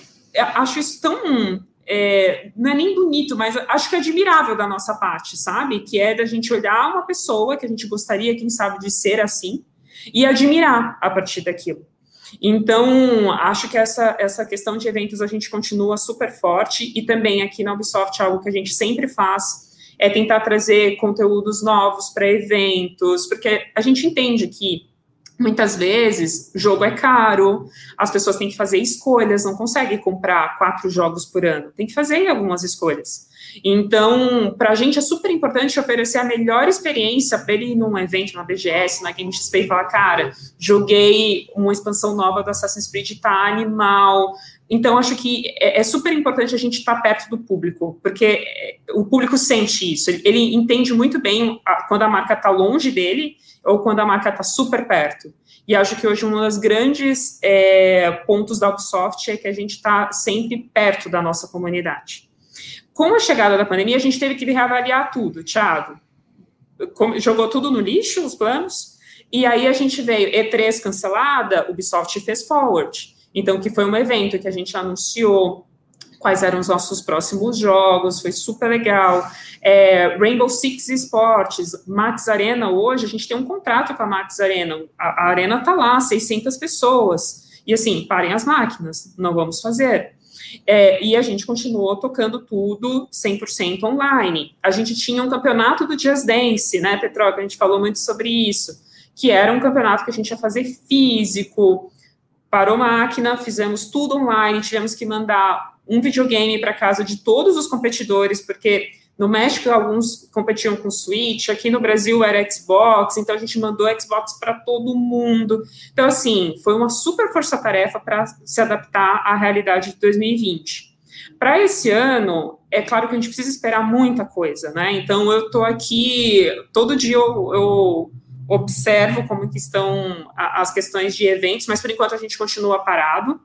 acho isso tão é, não é nem bonito, mas acho que é admirável da nossa parte, sabe? Que é da gente olhar uma pessoa que a gente gostaria, quem sabe, de ser assim e admirar a partir daquilo. Então, acho que essa, essa questão de eventos a gente continua super forte e também aqui na Ubisoft, algo que a gente sempre faz é tentar trazer conteúdos novos para eventos, porque a gente entende que Muitas vezes, jogo é caro, as pessoas têm que fazer escolhas, não conseguem comprar quatro jogos por ano, tem que fazer algumas escolhas. Então, para a gente é super importante oferecer a melhor experiência para ele ir num evento, na BGS, na Game XP e falar, cara, joguei uma expansão nova do Assassin's Creed, tá animal. Então, acho que é, é super importante a gente estar tá perto do público, porque o público sente isso, ele, entende muito bem quando a marca está longe dele ou quando a marca está super perto. E acho que hoje um dos grandes é, pontos da Ubisoft é que a gente está sempre perto da nossa comunidade. Com a chegada da pandemia, a gente teve que reavaliar tudo, Thiago. Jogou tudo no lixo, os planos, e aí a gente veio, E3 cancelada, Ubisoft fez forward. Então, que foi um evento que a gente anunciou quais eram os nossos próximos jogos, foi super legal. É, Rainbow Six Esportes, Max Arena, hoje a gente tem um contrato com a Max Arena, a, a Arena tá lá, 600 pessoas, e assim, parem as máquinas, não vamos fazer. É, e a gente continuou tocando tudo 100% online. A gente tinha um campeonato do Just Dance, né, Petroca? A gente falou muito sobre isso, que era um campeonato que a gente ia fazer físico, parou máquina, fizemos tudo online, tivemos que mandar um videogame para casa de todos os competidores, porque no México alguns competiam com Switch, aqui no Brasil era Xbox, então a gente mandou Xbox para todo mundo. Então, assim, foi uma super força-tarefa para se adaptar à realidade de 2020. Para esse ano, é claro que a gente precisa esperar muita coisa, né? Então, eu estou aqui, todo dia eu, eu observo como que estão as questões de eventos, mas por enquanto a gente continua parado,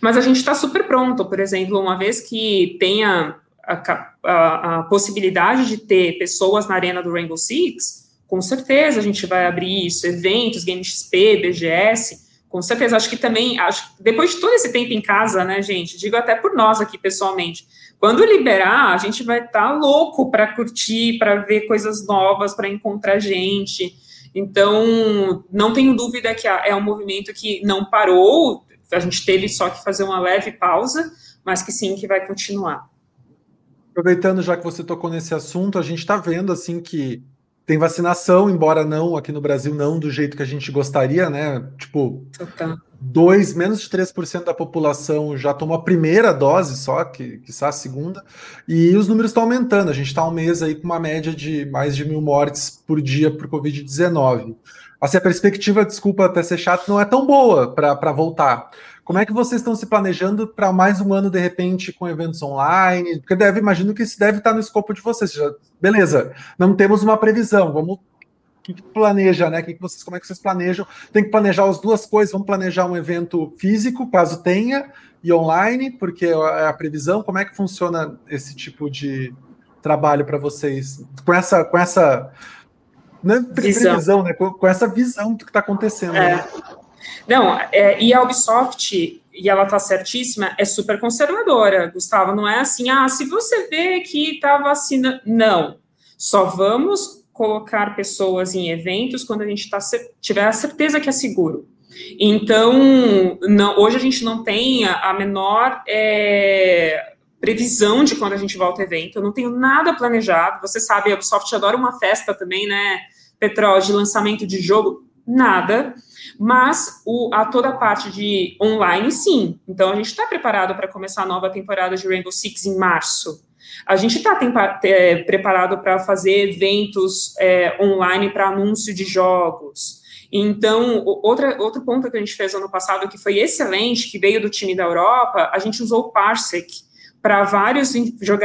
Mas a gente está super pronto, por exemplo, uma vez que tenha a, a, a, possibilidade de ter pessoas na arena do Rainbow Six, com certeza a gente vai abrir isso, eventos, Game XP, BGS, com certeza. Acho que também, acho, depois de todo esse tempo em casa, né, gente, digo até por nós aqui pessoalmente, quando liberar, a gente vai estar tá louco para curtir, para ver coisas novas, para encontrar gente. Então, não tenho dúvida que é um movimento que não parou, a gente teve só que fazer uma leve pausa, mas que sim, que vai continuar. Aproveitando já que você tocou nesse assunto, a gente está vendo assim que tem vacinação, embora não aqui no Brasil não do jeito que a gente gostaria, né? Tipo, dois, menos de 3% da população já tomou a primeira dose só, que, que a segunda, e os números estão aumentando. A gente está um mês aí com uma média de mais de mil mortes por dia por Covid-19. Assim, a perspectiva, desculpa até ser chato, não é tão boa para voltar. Como é que vocês estão se planejando para mais um ano, de repente, com eventos online? Porque deve, imagino que isso deve estar no escopo de vocês. Já, beleza, não temos uma previsão. Vamos. O que, planeja, né? Que que vocês, como é que vocês planejam? Tem que planejar as duas coisas. Vamos planejar um evento físico, caso tenha, e online, porque é a previsão. Como é que funciona esse tipo de trabalho para vocês? Com essa, com essa né, previsão, né? Com, com, essa visão do que está acontecendo. É. Né? Não, é, e a Ubisoft, e ela tá certíssima, é super conservadora, Gustavo. Não é assim, ah, se você vê que tá vacina. Não. Só vamos colocar pessoas em eventos quando a gente tá, tiver a certeza que é seguro. Então, não, hoje a gente não tem a, menor é, previsão de quando a gente volta ao evento. Eu não tenho nada planejado. Você sabe, a Ubisoft adora uma festa também, né, Petrol, de lançamento de jogo. Nada. Mas o, a toda a parte de online, sim. Então, a gente está preparado para começar a nova temporada de Rainbow Six em março. A gente está é, preparado para fazer eventos é, online para anúncio de jogos. Então, outra, outro ponto que a gente fez ano passado que foi excelente, que veio do time da Europa, a gente usou o Parsec para vários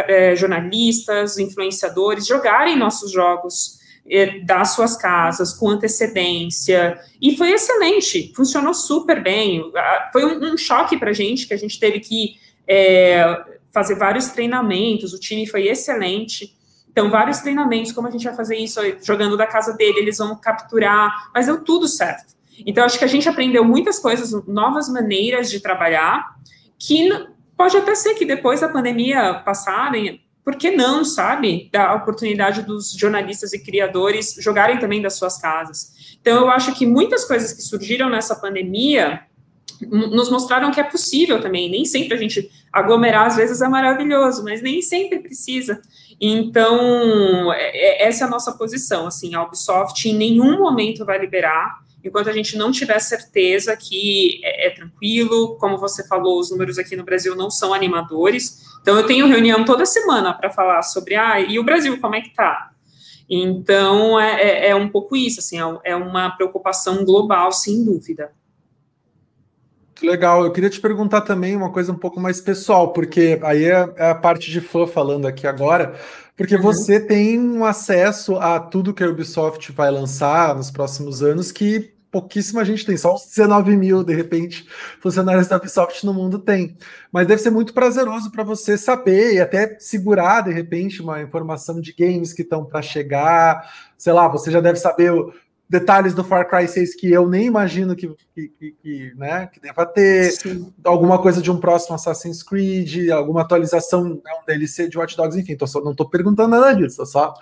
é, jornalistas, influenciadores jogarem nossos jogos das suas casas com antecedência e foi excelente, funcionou super bem. Foi um, um choque para a gente que a gente teve que é, fazer vários treinamentos. O time foi excelente. Então, vários treinamentos, como a gente vai fazer isso jogando da casa dele, eles vão capturar, mas deu tudo certo. Então, acho que a gente aprendeu muitas coisas, novas maneiras de trabalhar, que pode até ser que depois da pandemia passarem, por que não, sabe, dar a oportunidade dos jornalistas e criadores jogarem também das suas casas. Então, eu acho que muitas coisas que surgiram nessa pandemia nos mostraram que é possível também. Nem sempre a gente aglomerar, às vezes, é maravilhoso, mas nem sempre precisa. Então, é, é, essa é a nossa posição. Assim, a Ubisoft em nenhum momento vai liberar enquanto a gente não tiver certeza que é, é, tranquilo, como você falou, os números aqui no Brasil não são animadores. Então, eu tenho reunião toda semana para falar sobre, ah, e o Brasil, como é que tá? Então, é, é, é um pouco isso, assim, é, é uma preocupação global, sem dúvida. Legal, eu queria te perguntar também uma coisa um pouco mais pessoal, porque aí é, é a parte de fã falando aqui agora, porque uhum. você tem um acesso a tudo que a Ubisoft vai lançar nos próximos anos que pouquíssima gente tem, só uns 19 mil, de repente, funcionários da Ubisoft no mundo tem. Mas deve ser muito prazeroso para você saber e até segurar, de repente, uma informação de games que estão para chegar. Sei lá, você já deve saber detalhes do Far Cry 6 que eu nem imagino que, que, que, que né, que deva ter, Sim. alguma coisa de um próximo Assassin's Creed, alguma atualização, né, um DLC de Watch Dogs, enfim, tô só, não estou perguntando nada disso, tô só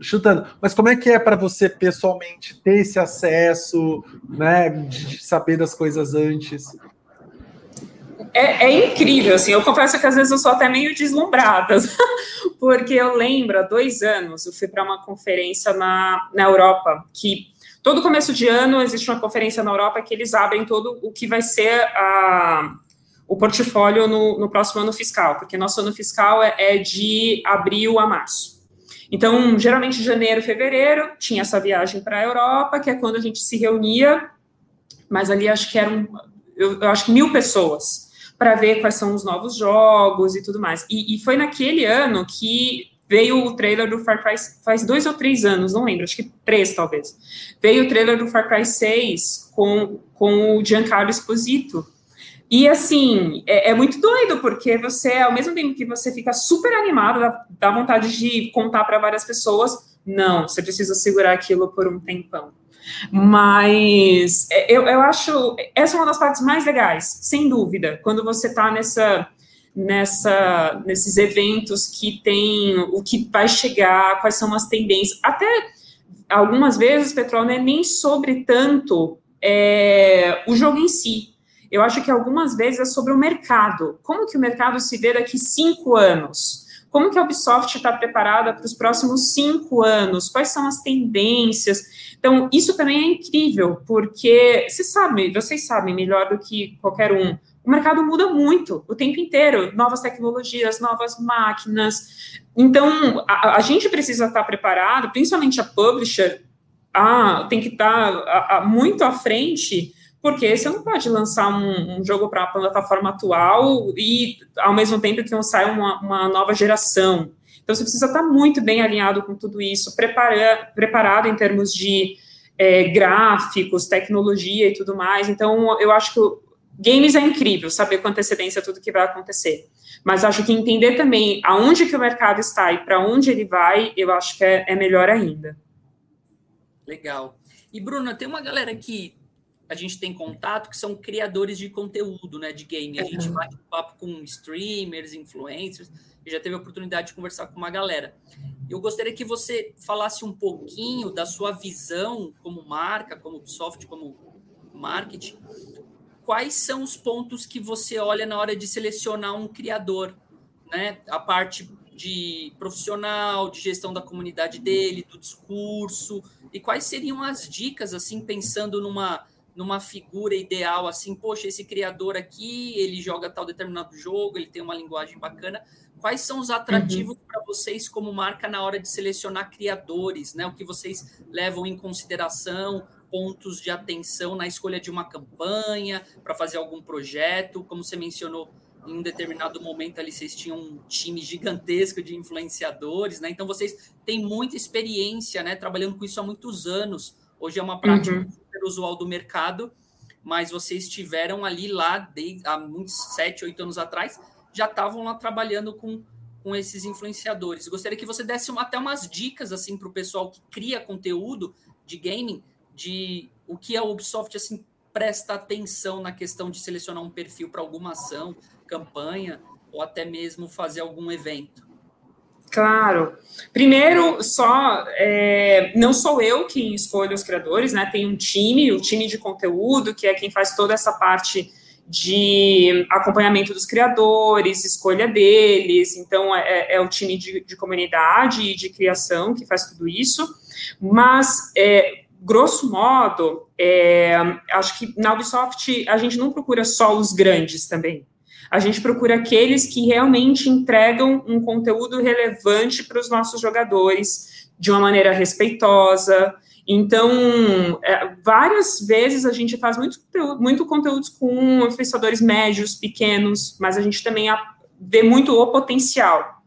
chutando. Mas como é que é para você pessoalmente ter esse acesso, né, de, de saber das coisas antes? É, é, incrível, assim, eu confesso que às vezes eu sou até meio deslumbrada, porque eu lembro, há dois anos, eu fui para uma conferência na, na Europa, que Todo começo de ano existe uma conferência na Europa que eles abrem todo o que vai ser a, o portfólio no, no próximo ano fiscal, porque nosso ano fiscal é, é de abril a março. Então, geralmente, janeiro, fevereiro, tinha essa viagem para a Europa, que é quando a gente se reunia, mas ali acho que eram, eu, eu acho que mil pessoas, para ver quais são os novos jogos e tudo mais. E, e, foi naquele ano que veio o trailer do Far Cry faz dois ou três anos, não lembro, acho que três talvez. Veio o trailer do Far Cry 6 com, com o Giancarlo Esposito. E assim, é, é, muito doido, porque você, ao mesmo tempo que você fica super animado, dá, dá vontade de contar para várias pessoas, não, você precisa segurar aquilo por um tempão. Mas é, eu, eu acho essa é uma das partes mais legais, sem dúvida, quando você está nessa, nessa, nesses eventos que tem o que vai chegar, quais são as tendências. Até algumas vezes, Petrol, não é nem sobre tanto é, o jogo em si. Eu acho que algumas vezes é sobre o mercado. Como que o mercado se vê daqui cinco anos? Como que a Ubisoft está preparada para os próximos cinco anos? Quais são as tendências? Então, isso também é incrível, porque vocês sabem, vocês sabem melhor do que qualquer um. O mercado muda muito o tempo inteiro, novas tecnologias, novas máquinas. Então, a, a gente precisa estar preparado, principalmente a publisher, a, tem que estar a, a, muito à frente porque você não pode lançar um, um jogo para a plataforma atual e, ao mesmo tempo que não sai uma, uma, nova geração. Então, você precisa estar muito bem alinhado com tudo isso, prepara, preparado em termos de é, gráficos, tecnologia e tudo mais. Então, eu acho que games é incrível, saber com antecedência tudo que vai acontecer. Mas acho que entender também aonde que o mercado está e para onde ele vai, eu acho que é, é melhor ainda. Legal. E, Bruna, tem uma galera que a gente tem contato que são criadores de conteúdo, né, de game. A gente bate um papo com streamers, influencers, e já teve a oportunidade de conversar com uma galera. Eu gostaria que você falasse um pouquinho da sua visão como marca, como software, como marketing. Quais são os pontos que você olha na hora de selecionar um criador, né? A parte de profissional, de gestão da comunidade dele, do discurso, e quais seriam as dicas assim pensando numa numa figura ideal, assim, poxa, esse criador aqui, ele joga tal determinado jogo, ele tem uma linguagem bacana. Quais são os atrativos uhum. para vocês como marca na hora de selecionar criadores, né? O que vocês levam em consideração, pontos de atenção na escolha de uma campanha, para fazer algum projeto, como você mencionou, em um determinado momento ali vocês tinham um time gigantesco de influenciadores, né? Então vocês têm muita experiência, né, trabalhando com isso há muitos anos. Hoje é uma prática uhum super usual do mercado, mas vocês estiveram ali lá desde, há muitos sete, oito anos atrás, já estavam lá trabalhando com, com esses influenciadores. Gostaria que você desse uma, até umas dicas assim para o pessoal que cria conteúdo de gaming, de o que a Ubisoft assim presta atenção na questão de selecionar um perfil para alguma ação, campanha ou até mesmo fazer algum evento. Claro. Primeiro, só é, não sou eu quem escolhe os criadores, né? Tem um time, o time de conteúdo, que é quem faz toda essa parte de acompanhamento dos criadores, escolha deles. Então, é, é o time de, de, comunidade e de criação que faz tudo isso. Mas, é, grosso modo, é, acho que na Ubisoft a gente não procura só os grandes também. A gente procura aqueles que realmente entregam um conteúdo relevante para os nossos jogadores de uma maneira respeitosa. Então, é, várias vezes a gente faz muito, muito conteúdos com influenciadores médios, pequenos, mas a gente também vê muito o potencial,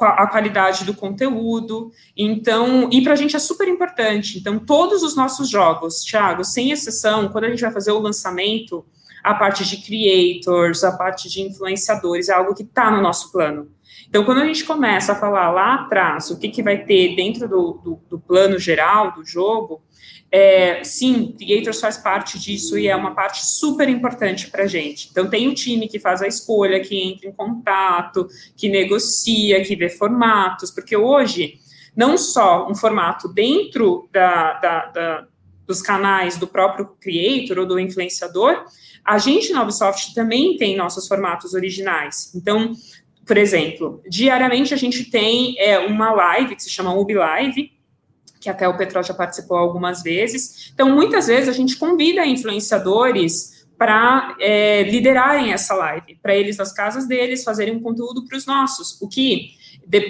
a qualidade do conteúdo. Então, e para a gente é super importante. Então, todos os nossos jogos, Thiago, sem exceção, quando a gente vai fazer o lançamento, a parte de creators, a parte de influenciadores, é algo que está no nosso plano. Então, quando a gente começa a falar lá atrás o que, que vai ter dentro do, do, do plano geral do jogo, é, sim, creators faz parte disso e é uma parte super importante para a gente. Então, tem o time que faz a escolha, que entra em contato, que negocia, que vê formatos, porque hoje, não só um formato dentro da, da, da dos canais do próprio creator ou do influenciador, a gente na Ubisoft também tem nossos formatos originais. Então, por exemplo, diariamente a gente tem é, uma live que se chama Ubi Live, que até o Petrol já participou algumas vezes. Então, muitas vezes a gente convida influenciadores para é, liderarem essa live, para eles nas casas deles fazerem um conteúdo para os nossos, o que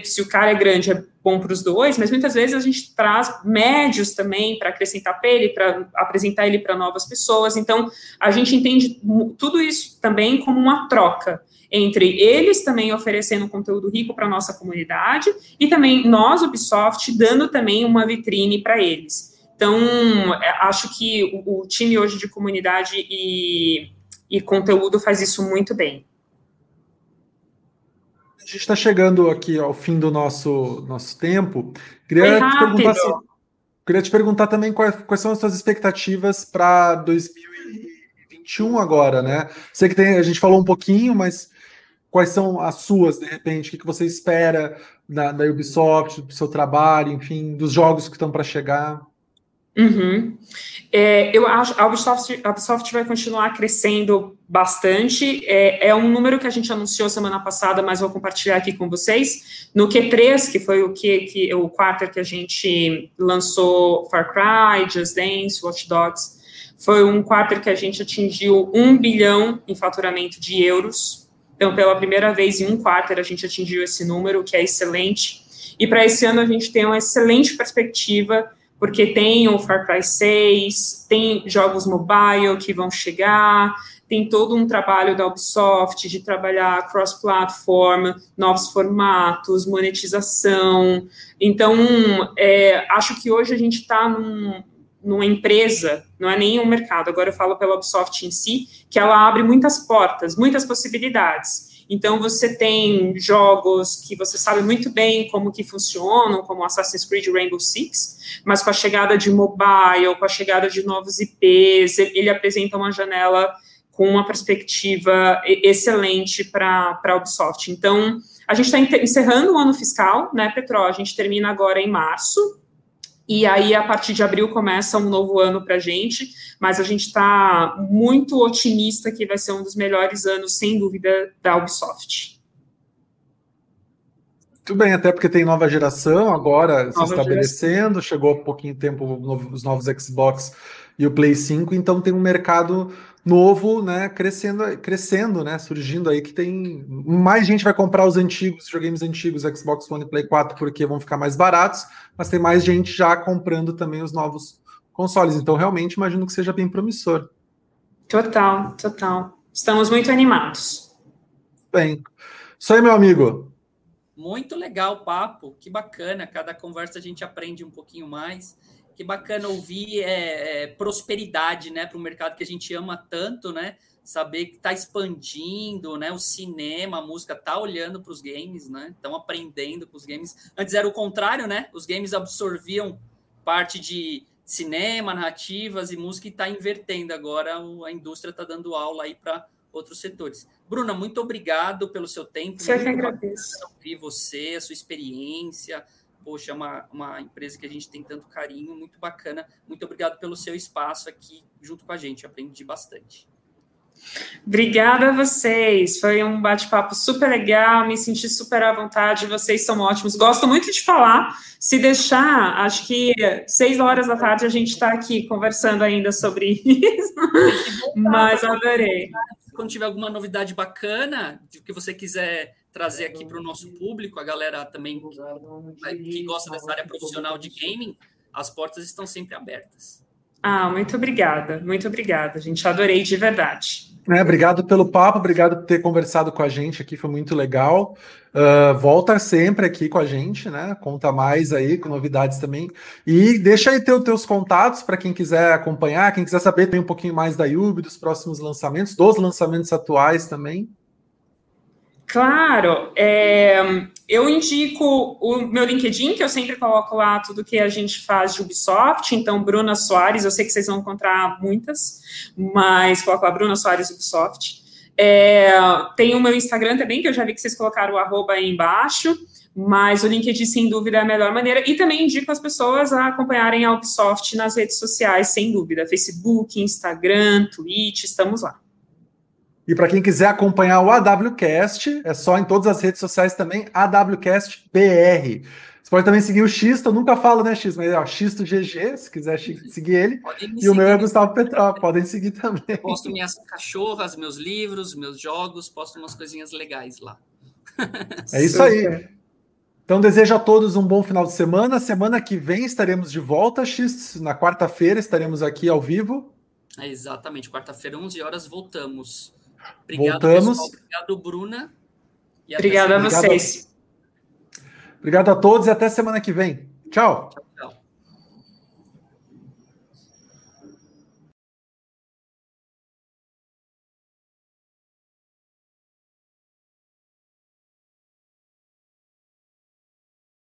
se o cara é grande, é bom para os dois, mas muitas vezes a gente traz médios também para acrescentar para ele, para apresentar ele para novas pessoas. Então, a gente entende tudo isso também como uma troca entre eles também oferecendo conteúdo rico para a nossa comunidade e também nós, Ubisoft, dando também uma vitrine para eles. Então, é, acho que o, o time hoje de comunidade e e conteúdo faz isso muito bem. A gente está chegando aqui ao fim do nosso, nosso tempo. Queria te, perguntar se, queria te perguntar também quais, quais são as suas expectativas para 2021 agora, né? Sei que tem, a gente falou um pouquinho, mas quais são as suas, de repente? O que, você espera da, da Ubisoft, do seu trabalho, enfim, dos jogos que estão para chegar? Uhum. É, eu acho a Ubisoft, a Ubisoft vai continuar crescendo bastante. É, é, um número que a gente anunciou semana passada, mas vou compartilhar aqui com vocês. No Q3, que foi o que, que o quarto que a gente lançou Far Cry, Just Dance, Watch Dogs, foi um quarto que a gente atingiu um bilhão em faturamento de euros. Então, pela primeira vez em um quarto a gente atingiu esse número, que é excelente. E para esse ano a gente tem uma excelente perspectiva porque tem o Far Cry 6, tem jogos mobile que vão chegar, tem todo um trabalho da Ubisoft de trabalhar cross-platform, novos formatos, monetização. Então, é, acho que hoje a gente está num, numa empresa, não é nem um mercado, agora eu falo pela Ubisoft em si, que ela abre muitas portas, muitas possibilidades. Então você tem jogos que você sabe muito bem como que funcionam, como Assassin's Creed Rainbow Six, mas com a chegada de mobile, com a chegada de novos IPs, ele apresenta uma janela com uma perspectiva excelente para a Ubisoft. Então, a gente está encerrando o ano fiscal, né, Petro? A gente termina agora em março, e aí, a partir de abril, começa um novo ano para a gente, mas a gente está muito otimista que vai ser um dos melhores anos, sem dúvida, da Ubisoft. Muito bem, até porque tem nova geração agora nova se estabelecendo, geração. chegou há pouquinho tempo os novos Xbox e o Play 5, então tem um mercado novo, né, crescendo, crescendo, né, surgindo aí que tem mais gente vai comprar os antigos, videogames antigos, Xbox One e Play 4 porque vão ficar mais baratos, mas tem mais gente já comprando também os novos consoles. Então, realmente imagino que seja bem promissor. Total, total. Estamos muito animados. Bem. Isso aí, meu amigo. Muito legal o papo, que bacana. Cada conversa a gente aprende um pouquinho mais que bacana ouvir é, é, prosperidade, né, para o mercado que a gente ama tanto, né? Saber que está expandindo, né? O cinema, a música tá olhando para os games, né? Estão aprendendo com os games. Antes era o contrário, né? Os games absorviam parte de cinema, narrativas e música e está invertendo agora. A indústria está dando aula aí para outros setores. Bruna, muito obrigado pelo seu tempo. Eu que agradeço. Ouvir você, a sua experiência, poxa, é uma, uma empresa que a gente tem tanto carinho, muito bacana. Muito obrigado pelo seu espaço aqui junto com a gente, aprendi bastante. Obrigada a vocês, foi um bate-papo super legal, me senti super à vontade, vocês são ótimos, gosto muito de falar, se deixar, acho que seis horas da tarde a gente está aqui conversando ainda sobre isso, mas adorei. Quando tiver alguma novidade bacana, que você quiser trazer aqui para o nosso público, a galera também que, que gosta dessa área profissional de gaming, as portas estão sempre abertas. Ah, muito obrigada, muito obrigada, gente. Adorei de verdade. É, obrigado pelo papo, obrigado por ter conversado com a gente aqui, foi muito legal. Uh, volta sempre aqui com a gente, né? Conta mais aí, com novidades também. E deixa aí os teus contatos para quem quiser acompanhar, quem quiser saber também um pouquinho mais da Yubi, dos próximos lançamentos, dos lançamentos atuais também. Claro, é, eu indico o meu LinkedIn, que eu sempre coloco lá tudo que a gente faz de Ubisoft. Então, Bruna Soares, eu sei que vocês vão encontrar muitas, mas coloco lá Bruna Soares Ubisoft. É, tem o meu Instagram também, que eu já vi que vocês colocaram o arroba aí embaixo, mas o LinkedIn, sem dúvida, é a melhor maneira. E também indico as pessoas a acompanharem a Ubisoft nas redes sociais, sem dúvida. Facebook, Instagram, Twitch, estamos lá. E para quem quiser acompanhar o AWCast, é só em todas as redes sociais também, AWCast BR. Você pode também seguir o X, eu nunca falo, né, X, mas é o X do GG, se quiser seguir ele. E o meu é Gustavo Petró, podem seguir também. Eu posto minhas cachorras, meus livros, meus jogos, posto umas coisinhas legais lá. É isso aí. Então desejo a todos um bom final de semana. Semana que vem estaremos de volta, X. Na quarta-feira estaremos aqui ao vivo. É exatamente, quarta-feira, 11 horas, voltamos. Obrigado, Voltamos. Pessoal. Obrigado, Bruna. Obrigada a vocês. Obrigado a todos e até semana que vem. Tchau.